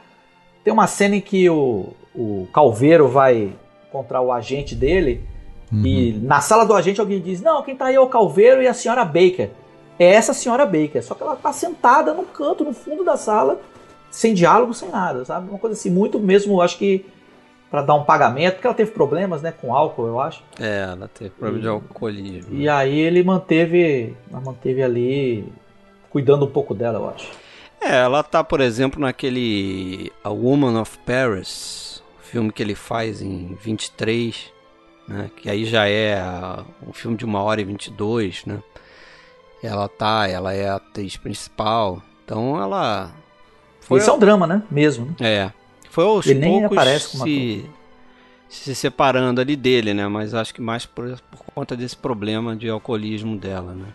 tem uma cena em que o, o Calveiro vai encontrar o agente dele. Uhum. E na sala do agente alguém diz: Não, quem tá aí é o Calveiro e a senhora Baker. É essa senhora Baker. Só que ela tá sentada no canto, no fundo da sala, sem diálogo, sem nada, sabe? Uma coisa assim, muito mesmo, acho que para dar um pagamento, porque ela teve problemas, né, com álcool, eu acho. É, ela teve problema de alcoolismo. E aí ele manteve, ela manteve ali cuidando um pouco dela, eu acho. É, ela tá, por exemplo, naquele A Woman of Paris, filme que ele faz em 23, né? Que aí já é um filme de uma hora e 22, né? Ela tá, ela é a atriz principal, então ela foi Isso é um drama, né? Mesmo. Né? É. Foi aos Ele nem poucos aparece como se, se separando ali dele, né? Mas acho que mais por, por conta desse problema de alcoolismo dela, né?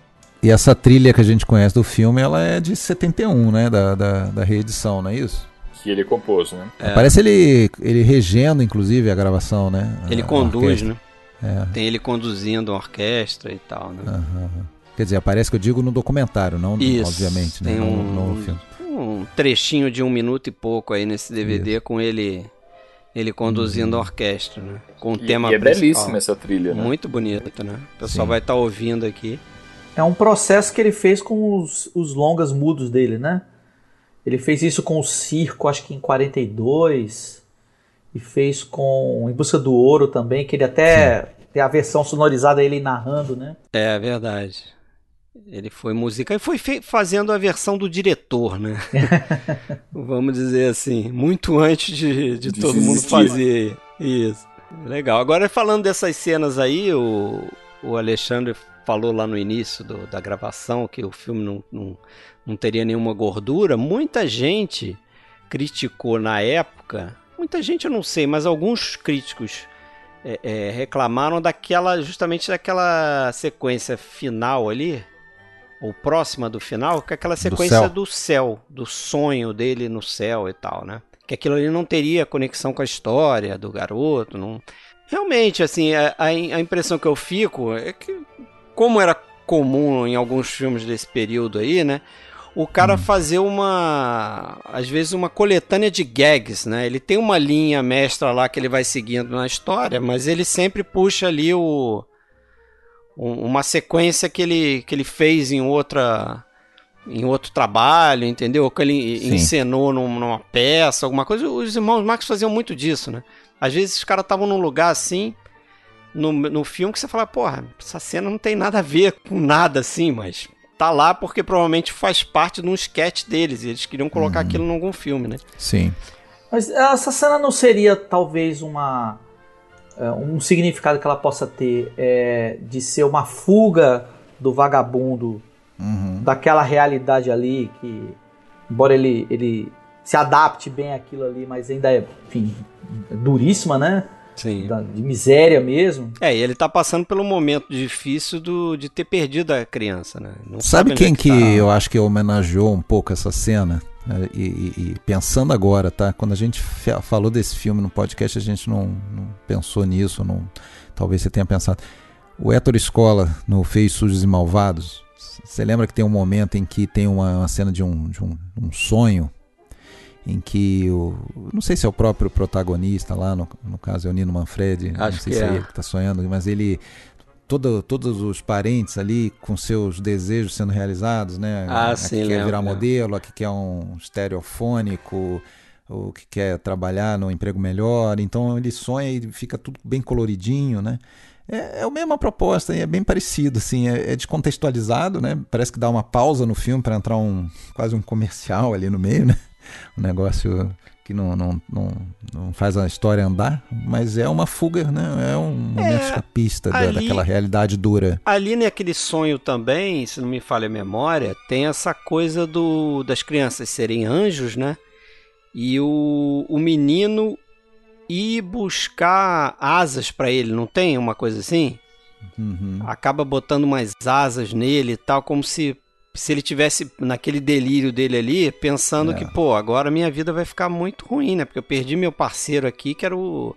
E essa trilha que a gente conhece do filme, ela é de 71, né? Da, da, da reedição, não é isso? Que ele compôs, né? É. Parece ele, ele regendo, inclusive, a gravação, né? Ele A- a conduz, orquestra. né? É. Tem ele conduzindo a orquestra e tal, né? aham. Quer dizer, aparece que eu digo no documentário, não Isso. obviamente, né? Um, não no filme. Um trechinho de um minuto e pouco aí nesse DVD com ele ele conduzindo a orquestra, né? Com o E, tema e é principal. belíssima essa trilha, né? Muito bonito, né? O pessoal Sim. vai estar ouvindo aqui. É um processo que ele fez com os, os longas mudos dele, né? Ele fez isso com o Circo, acho que em 42, e fez com Em Busca do Ouro também, que ele até tem a versão sonorizada ele narrando, né? É verdade. Ele foi musical e foi fazendo a versão do diretor, né? Vamos dizer assim, muito antes de, de todo mundo fazer Isso. Legal. Agora falando dessas cenas aí, o, o Alexandre falou lá no início do, da gravação que o filme não, não, não teria nenhuma gordura. Muita gente criticou na época, muita gente eu não sei, mas alguns críticos é, é, reclamaram daquela, justamente daquela sequência final ali, ou próxima do final, que é aquela sequência do céu. do céu, do sonho dele no céu e tal, né? Que aquilo ali não teria conexão com a história do garoto, não. Realmente, assim, a, a impressão que eu fico é que, como era comum em alguns filmes desse período aí, né? o cara hum. fazer uma às vezes uma coletânea de gags, né? Ele tem uma linha mestra lá que ele vai seguindo na história, mas ele sempre puxa ali o uma sequência que ele, que ele fez em outra em outro trabalho, entendeu? Que ele Sim. encenou numa peça, alguma coisa. Os irmãos Marx faziam muito disso, né? Às vezes os caras estavam num lugar assim, no, no filme, que você fala, porra, essa cena não tem nada a ver com nada assim, mas tá lá porque provavelmente faz parte de um sketch deles. E eles queriam colocar uhum. aquilo em algum filme, né? Sim. Mas essa cena não seria talvez uma um significado que ela possa ter é, de ser uma fuga do vagabundo uhum. daquela realidade ali que embora ele ele se adapte bem àquilo ali, mas ainda é, enfim, duríssima, né? Sim. Da, de miséria mesmo. É, e ele tá passando pelo momento difícil do, de ter perdido a criança, né? Não sabe, sabe quem é que, que tá... eu acho que homenageou um pouco essa cena? É, e, e, e, pensando agora, tá? Quando a gente falou desse filme no podcast, a gente não, não pensou nisso, não, talvez você tenha pensado. O Héctor Escola, no Feios, Sujos e Malvados, você lembra que tem um momento em que tem uma, uma cena de, um, de um, um sonho em que o. Não sei se é o próprio protagonista lá, no, no caso é o Nino Manfredi, Acho não sei se é. é ele que está sonhando, mas ele. Todo, todos os parentes ali com seus desejos sendo realizados, né? Ah, a sim, que quer virar modelo, a que quer um estereofônico, o que quer trabalhar no emprego melhor. Então ele sonha e fica tudo bem coloridinho, né? É, é a mesma proposta, é bem parecido, assim, é, é descontextualizado, né? Parece que dá uma pausa no filme para entrar um quase um comercial ali no meio, né? um negócio que não, não, não, não, faz a história andar, mas é uma fuga, né? É um momento é, escapista ali, daquela realidade dura. Ali naquele sonho também, se não me falha a memória, tem essa coisa do das crianças serem anjos, né? E o, o menino ir buscar asas para ele, não tem uma coisa assim? Uhum. Acaba botando umas asas nele e tal, como se se ele tivesse naquele delírio dele ali, pensando é. que, pô, agora minha vida vai ficar muito ruim, né? Porque eu perdi meu parceiro aqui, que era o,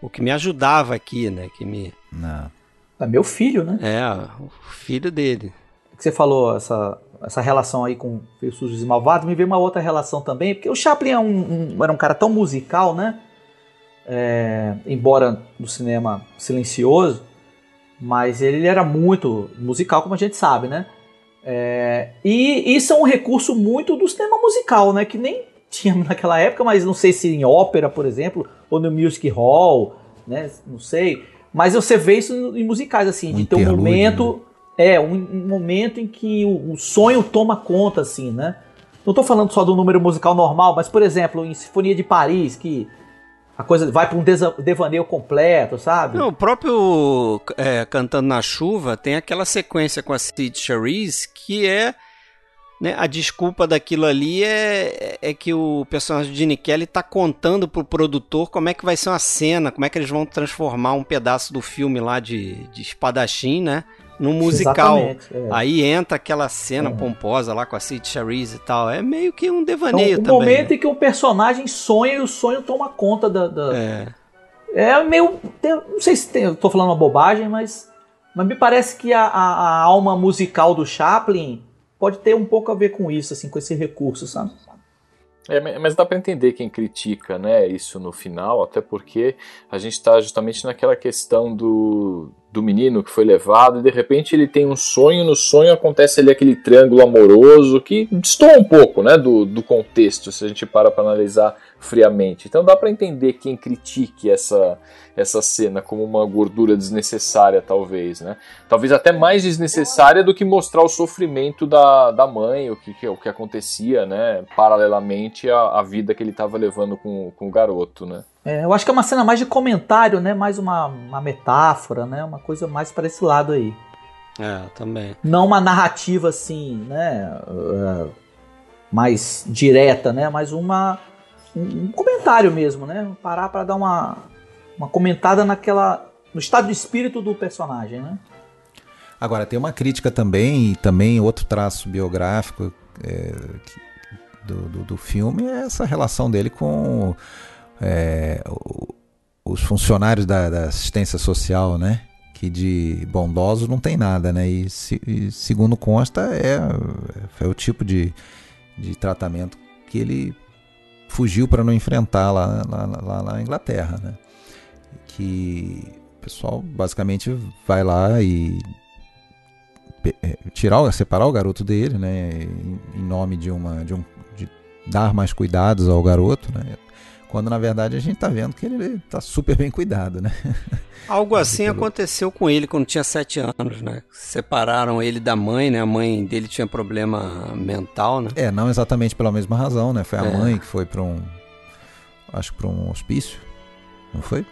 o que me ajudava aqui, né? Que me... Não. É meu filho, né? É, o filho dele. Que você falou, essa, essa relação aí com Feios Sujos e Malvados, me veio uma outra relação também, porque o Chaplin é um, um era um cara tão musical, né? É, embora no cinema silencioso, mas ele era muito musical, como a gente sabe, né? É, e isso é um recurso muito do cinema musical, né? Que nem tinha naquela época, mas não sei se em ópera, por exemplo, ou no music hall, né? Não sei. Mas você vê isso em musicais, assim, um de ter um momento. Né? É, um, um, momento em que o, o, sonho toma conta, assim, né? Não estou falando só do número musical normal, mas, por exemplo, em Sinfonia de Paris, que a coisa vai para um devaneio completo, sabe? Não, o próprio é, Cantando na Chuva tem aquela sequência com a Sid Charisse que é. Né, a desculpa daquilo ali é, é que o personagem de Gene Kelly está contando pro produtor como é que vai ser uma cena, como é que eles vão transformar um pedaço do filme lá de, de espadachim, né? No musical. É. Aí entra aquela cena é. pomposa lá com a Sid Charisse e tal. É meio que um devaneio então, também. O momento né? em que o personagem sonha e o sonho toma conta da. da... É. É meio. Não sei se tem, eu tô falando uma bobagem, mas. Mas me parece que a, a, a alma musical do Chaplin pode ter um pouco a ver com isso, assim, com esse recurso, sabe? É, mas dá para entender quem critica, né, isso no final, até porque a gente está justamente naquela questão do, do menino que foi levado e de repente ele tem um sonho, no sonho acontece ali aquele triângulo amoroso que destoa um pouco, né, do, do contexto, se a gente para para analisar friamente. Então dá para entender quem critique essa essa cena como uma gordura desnecessária, talvez, né? Talvez até mais desnecessária do que mostrar o sofrimento da, da mãe, o que, o que acontecia, né? Paralelamente à, à vida que ele estava levando com, com o garoto, né? É, eu acho que é uma cena mais de comentário, né? Mais uma, uma metáfora, né? Uma coisa mais para esse lado aí. É, também. Não uma narrativa assim, né? Uh, mais direta, né? Mas uma um, comentário mesmo, né? Parar para dar uma uma comentada naquela no estado de espírito do personagem, né? Agora tem uma crítica também e também outro traço biográfico é, do, do, do, filme é essa relação dele com é, os funcionários da, da, assistência social, né? Que de bondosos não tem nada, né? E, se, e segundo consta é, é o tipo de, de tratamento que ele fugiu para não enfrentar lá, lá, lá, na Inglaterra, né? Que o pessoal basicamente vai lá e é, tirar, separar o garoto dele, né? Em nome de uma, de um, de dar mais cuidados ao garoto, né? Quando na verdade a gente está vendo que ele está super bem cuidado, né? Algo assim aconteceu com ele quando tinha sete anos, né? Separaram ele da mãe, né? A mãe dele tinha problema mental, né? É, não exatamente pela mesma razão, né? Foi a é. mãe que foi para um, acho que para um hospício, não foi?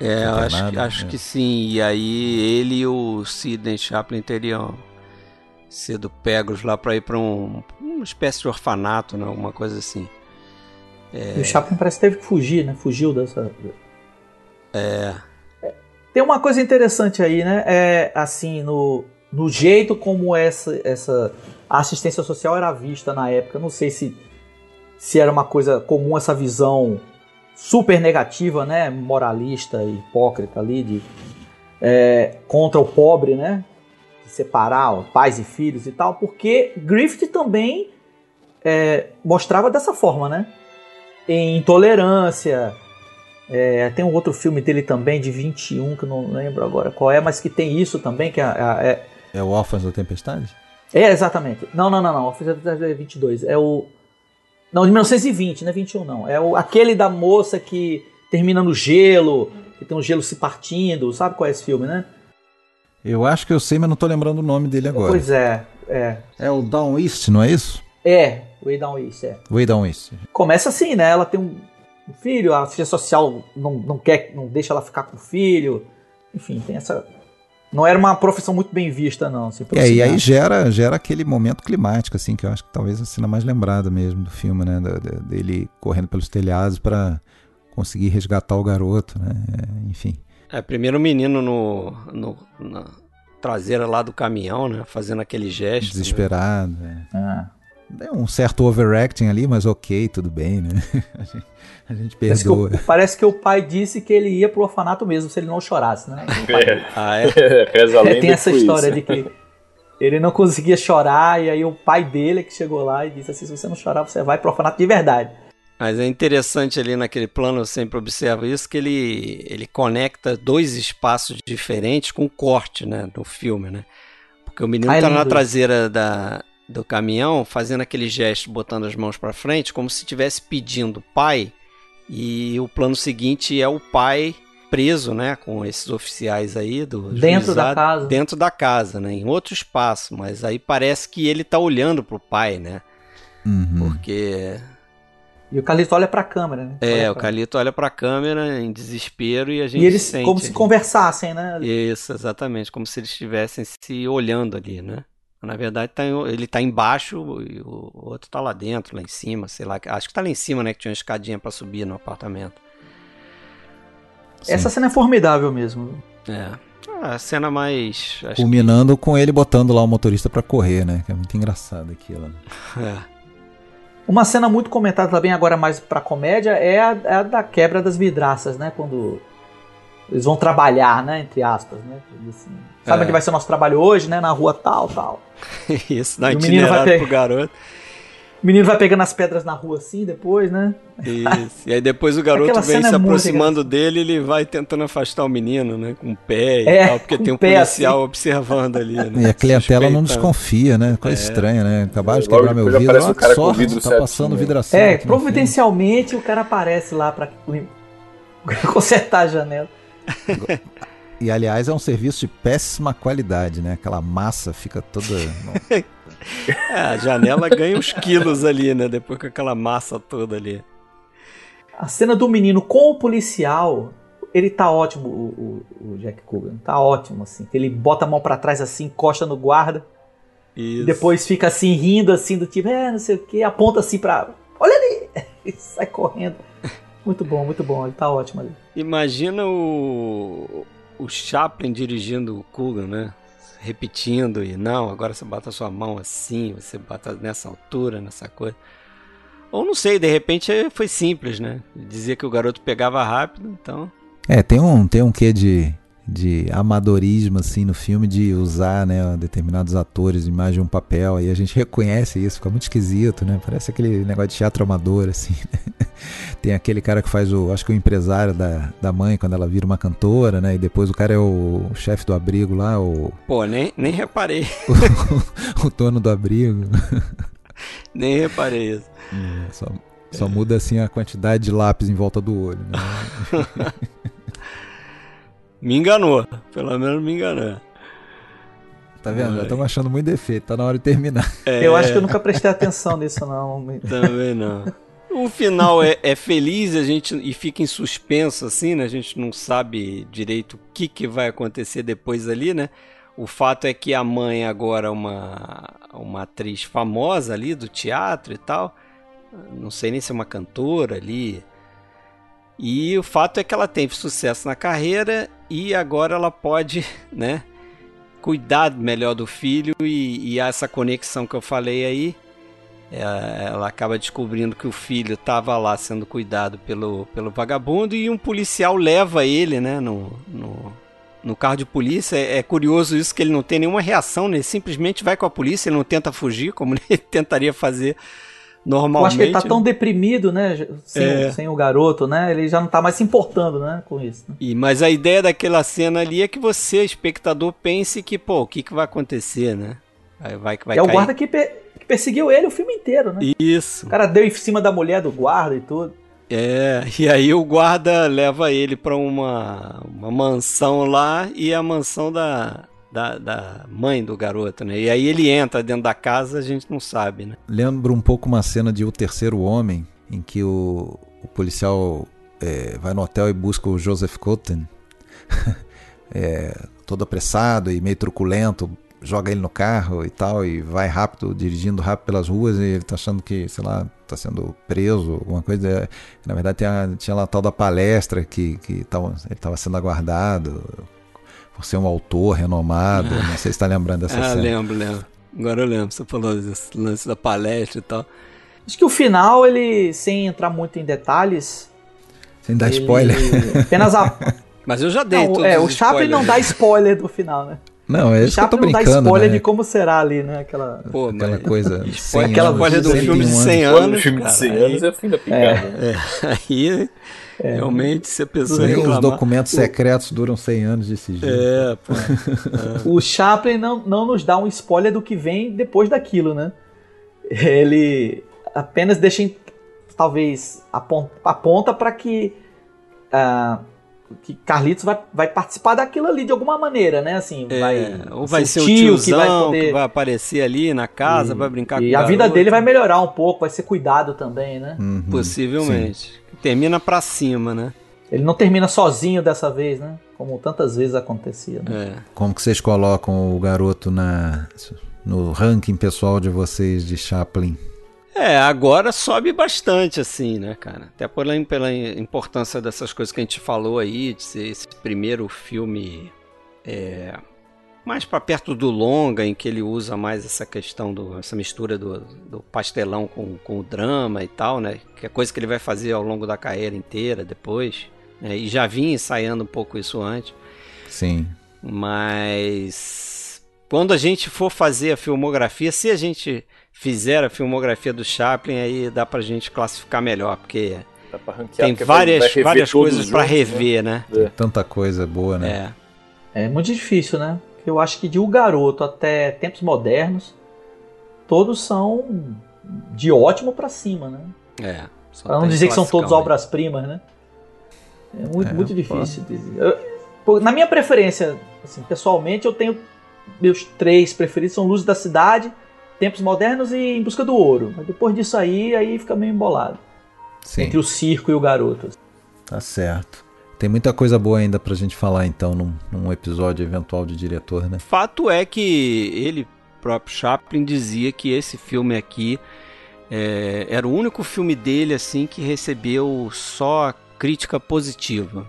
É, acho, acho é. que sim. E aí ele e o Sidney Chaplin teriam sido pegos lá para ir para um, uma espécie de orfanato, né? Alguma coisa assim. É... E o Chaplin parece que teve que fugir, né? Fugiu dessa. É. Tem uma coisa interessante aí, né? É assim, no, no jeito como essa, essa assistência social era vista na época. Não sei se, se era uma coisa comum essa visão super negativa, né? Moralista e hipócrita ali de, é, contra o pobre, né? De separar pais e filhos e tal, porque Griffith também é, mostrava dessa forma, né? Em Intolerância. É, tem um outro filme dele também, de 21, que eu não lembro agora qual é, mas que tem isso também, que é... É, é o Órfãos da Tempestade? É, exatamente. Não, não, não, não. Órfãos da Tempestade é 22. É o... Não, de 1920, não é 21 não. É o, aquele da moça que termina no gelo, que tem um gelo se partindo. Sabe qual é esse filme, né? Eu acho que eu sei, mas não tô lembrando o nome dele agora. Pois é, é. É o Down East, não é isso? É, Way Down East, é. Way Down East. Começa assim, né? Ela tem um filho, a assistência social não, não quer, não deixa ela ficar com o filho. Enfim, tem essa. Não era uma profissão muito bem vista, não. Assim, é, e aí gera, gera aquele momento climático, assim, que eu acho que talvez a cena mais lembrada mesmo do filme, né? Dele correndo pelos telhados para conseguir resgatar o garoto, né? Enfim. É, primeiro o menino no, no, na traseira lá do caminhão, né? Fazendo aquele gesto. Né? Desesperado, né? é. Ah. É um certo overacting ali, mas ok, tudo bem, né? A gente, a gente perdoa. Parece que, o, parece que, o, pai disse que ele ia pro orfanato mesmo se ele não chorasse, né? É. Ah, é? é tem essa história isso. de que ele não conseguia chorar e aí o pai dele é que chegou lá e disse assim, se você não chorar, você vai pro orfanato de verdade. Mas é interessante ali naquele plano, eu sempre observo isso, que ele, ele conecta dois espaços diferentes com corte, né, no filme, né? Porque o menino ah, tá na traseira da, do caminhão, fazendo aquele gesto, botando as mãos para frente, como se estivesse pedindo pai. E o plano seguinte é o pai preso, né, com esses oficiais aí do dentro juizado, da casa, dentro da casa, né, em outro espaço, mas aí parece que ele tá olhando pro pai, né? Uhum. Porque e o Calito olha para a câmera, né? É, o Calito olha para a câmera em desespero e a gente E eles sente como se conversassem, né? Isso, exatamente, como se eles estivessem se olhando ali, né? Na verdade, tá, ele tá embaixo e o outro tá lá dentro, lá em cima, sei lá. Acho que tá lá em cima, né? Que tinha uma escadinha para subir no apartamento. Sim. Essa cena é formidável mesmo. É. A cena mais. Culminando que... com ele botando lá o motorista para correr, né? Que é muito engraçado aquilo. Né? É. Uma cena muito comentada também, agora mais pra comédia, é a, é a da quebra das vidraças, né? Quando eles vão trabalhar, né? Entre aspas, né? Assim, sabe é. onde vai ser o nosso trabalho hoje, né? Na rua tal, tal. Isso, na itinerada pegar... pro garoto. O menino vai pegando as pedras na rua assim depois, né? Isso. E aí depois o garoto vem se é aproximando dele ele vai tentando afastar o menino, né? Com o pé e é, tal, porque tem um policial assim. observando ali. Né? E a clientela não desconfia, né? Coisa é. estranha, né? Acabaram de quebrar meu vidro, olha que sorte, tá passando vidração. É, providencialmente o cara aparece lá pra consertar a janela. E aliás, é um serviço de péssima qualidade, né? Aquela massa fica toda. é, a janela ganha uns quilos ali, né? Depois com aquela massa toda ali. A cena do menino com o policial, ele tá ótimo, o, o, o Jack Coogan. Tá ótimo, assim. Ele bota a mão para trás assim, encosta no guarda. Isso. Depois fica assim, rindo assim, do tipo, é, não sei o que, aponta assim pra. Olha ali! E sai correndo. Muito bom, muito bom. Ele tá ótimo ali. Imagina o, o Chaplin dirigindo o Coogan, né? Repetindo e não, agora você bota a sua mão assim, você bota nessa altura, nessa coisa. Ou não sei, de repente foi simples, né? Dizia que o garoto pegava rápido, então. É, tem um, tem um quê de de amadorismo assim no filme de usar né determinados atores em mais de um papel. Aí a gente reconhece isso fica muito esquisito né? Parece aquele negócio de teatro amador assim né? tem aquele cara que faz o acho que o empresário da, da mãe quando ela vira uma cantora né? E depois o cara é o, o chefe do abrigo lá o pô nem nem reparei. o, o dono do abrigo. Nem reparei isso. É, só só muda assim a quantidade de lápis em volta do olho né? Me enganou. Pelo menos me enganou. Tá vendo? Já estamos achando muito defeito. Tá na hora de terminar. É... Eu acho que eu nunca prestei atenção nisso, não. Também não. O final é, é, feliz a gente e fica em suspenso, assim, né? A gente não sabe direito o que, que vai acontecer depois ali, né? O fato é que a mãe agora é uma, uma atriz famosa ali do teatro e tal. Não sei nem se é uma cantora ali. E o fato é que ela teve sucesso na carreira e agora ela pode, né, cuidar melhor do filho e, e essa conexão que eu falei aí, é, ela acaba descobrindo que o filho estava lá sendo cuidado pelo, pelo vagabundo e um policial leva ele, né, no, no, no carro de polícia. É, é, curioso isso que ele não tem nenhuma reação, né? ele simplesmente vai com a polícia, ele não tenta fugir como ele tentaria fazer normalmente. Eu acho que ele tá tão deprimido, né? Sem, é. sem, o garoto, né? Ele já não tá mais se importando, né? Com isso. Né? E, mas a ideia daquela cena ali é que você, espectador, pense que, pô, o que, que vai acontecer, né? Vai, vai, vai é o guarda que, per que perseguiu ele o filme inteiro, né? Isso. O cara deu em cima da mulher do guarda e tudo. É, e aí o guarda leva ele para uma, uma mansão lá e a mansão da, da, da mãe do garoto, né? E aí ele entra dentro da casa, a gente não sabe, né? Lembra um pouco uma cena de O Terceiro Homem, em que o, o policial é, vai no hotel e busca o Joseph Cotten, é, todo apressado e meio truculento, joga ele no carro e tal, e vai rápido, dirigindo rápido pelas ruas, e ele tá achando que, sei lá, tá sendo preso, alguma coisa. Na verdade, tinha, tinha lá a tal da palestra que, que tava, ele estava sendo aguardado por ser um autor renomado. Ah. Não sei se está lembrando dessa ah, cena. lembro, lembro. Agora eu lembro, você falou desse lance da palestra e tal. Acho que o final, ele, sem entrar muito em detalhes. Sem dar ele... spoiler. Apenas a. Mas eu já dei não, É, o Chaplin não dá spoiler do final, né? Não, é isso que eu tô brincando, não dá spoiler né? de como será ali, né? Aquela, Pô, aquela coisa. Spoiler, aquela spoiler do filme de 100 anos. filme de 100 anos é fim da picada. É, é, aí é. Realmente, se a pessoa reclamar... Os documentos secretos duram 100 anos desse jeito. É, pô. É. O Chaplin não, não nos dá um spoiler do que vem depois daquilo, né? Ele apenas deixa, talvez, aponta para que, uh, que Carlitos vai, vai participar daquilo ali de alguma maneira, né? Assim, é, vai, ou vai ser o tiozão que vai, poder... que vai aparecer ali na casa, e, vai brincar e com a vida dele vai melhorar um pouco, vai ser cuidado também, né? Uhum, Possivelmente. Sim. Termina pra cima, né? Ele não termina sozinho dessa vez, né? Como tantas vezes acontecia. Né? É. Como que vocês colocam o garoto na, no ranking pessoal de vocês de Chaplin? É, agora sobe bastante, assim, né, cara? Até pela, pela importância dessas coisas que a gente falou aí, de ser esse primeiro filme é, mais para perto do longa, em que ele usa mais essa questão, do, essa mistura do, do pastelão com, com o drama e tal, né? Que é coisa que ele vai fazer ao longo da carreira inteira depois. Né? E já vinha ensaiando um pouco isso antes. Sim. Mas quando a gente for fazer a filmografia, se a gente fizer a filmografia do Chaplin, aí dá pra gente classificar melhor, porque tem várias, várias coisas para né? rever, né? né? Tanta coisa boa, né? É. É muito difícil, né? Eu acho que de O Garoto até Tempos Modernos, todos são de ótimo para cima, né? É. Pra não dizer que são todos obras-primas, né? É muito, é, muito difícil dizer. Eu, na minha preferência, assim, pessoalmente, eu tenho meus três preferidos são Luz da Cidade, Tempos Modernos e Em Busca do Ouro. Mas depois disso aí, aí fica meio embolado. Sim. entre o circo e o garoto. Tá certo. Tem muita coisa boa ainda pra gente falar então num, num episódio eventual de diretor, né? Fato é que ele, próprio Chaplin, dizia que esse filme aqui é, era o único filme dele assim que recebeu só crítica positiva.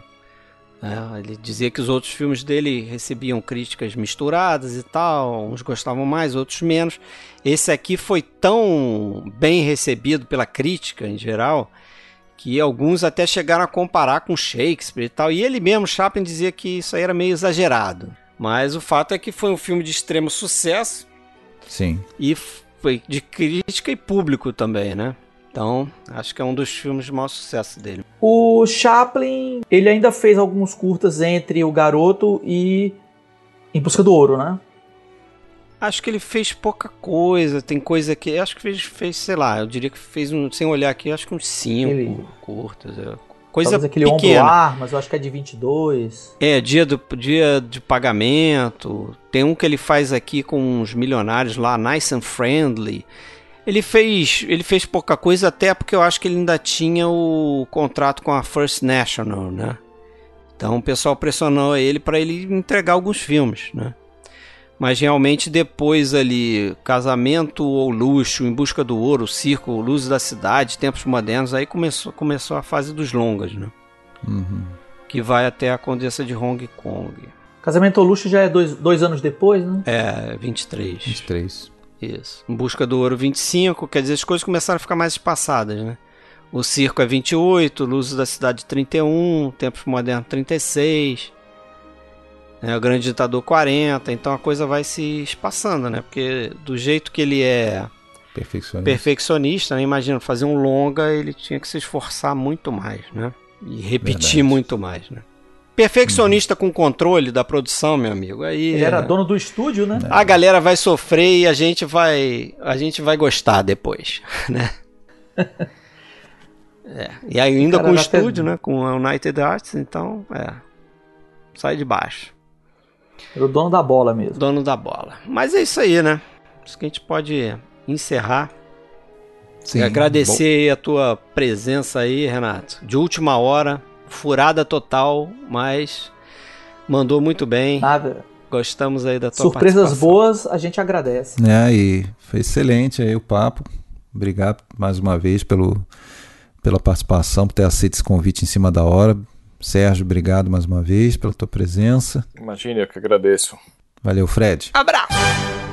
É, ele dizia que os outros filmes dele recebiam críticas misturadas e tal, uns gostavam mais, outros menos. Esse aqui foi tão bem recebido pela crítica em geral que alguns até chegaram a comparar com Shakespeare e tal. E ele mesmo, Chaplin, dizia que isso aí era meio exagerado. Mas o fato é que foi um filme de extremo sucesso. Sim. E foi de crítica e público também, né? Então, acho que é um dos filmes de maior sucesso dele. O Chaplin, ele ainda fez alguns curtas entre O Garoto e Em Busca do Ouro, né? Acho que ele fez pouca coisa. Tem coisa que. Acho que fez, fez sei lá, eu diria que fez um. Sem olhar aqui, acho que uns 5 ele... curtas. É. Coisa Talvez aquele pequena. Ombro ar, mas eu acho que é de 22. É, dia, do, dia de pagamento. Tem um que ele faz aqui com uns milionários lá, Nice and Friendly. Ele fez, ele fez pouca coisa até porque eu acho que ele ainda tinha o contrato com a First National, né? Então o pessoal pressionou ele para ele entregar alguns filmes, né? Mas realmente depois ali, Casamento ou Luxo, Em Busca do Ouro, Circo, Luzes da Cidade, Tempos Modernos, aí começou, começou a fase dos longas, né? Uhum. Que vai até a Condessa de Hong Kong. Casamento ou Luxo já é dois, dois anos depois, né? É, 23. 23. Isso. Em Busca do Ouro 25, quer dizer, as coisas começaram a ficar mais espaçadas, né? O Circo é 28, Luzes da Cidade 31, Tempos Modernos 36, né? O Grande Ditador 40, então a coisa vai se espaçando, né? Porque do jeito que ele é perfeccionista, perfeccionista né? imagina, fazer um longa, ele tinha que se esforçar muito mais, né? E repetir Verdade. muito mais, né? Perfeccionista uhum. com controle da produção, meu amigo. Aí ele era dono do estúdio, né? A galera vai sofrer e a gente vai, a gente vai gostar depois, né? é. E ainda com o estúdio, né? Com a United Arts, então, é. Sai de baixo. Era o dono da bola mesmo. Dono da bola. Mas é isso aí, né? Acho que a gente pode encerrar. Sim, agradecer bom. a tua presença aí, Renato. De última hora furada total, mas mandou muito bem. Nada. Gostamos aí da tua Surpresas boas, a gente agradece. É, e foi excelente aí o papo. Obrigado mais uma vez pelo, pela participação, por ter aceito esse convite em cima da hora. Sérgio, obrigado mais uma vez pela tua presença. Imagine, eu que agradeço. Valeu, Fred. Abraço!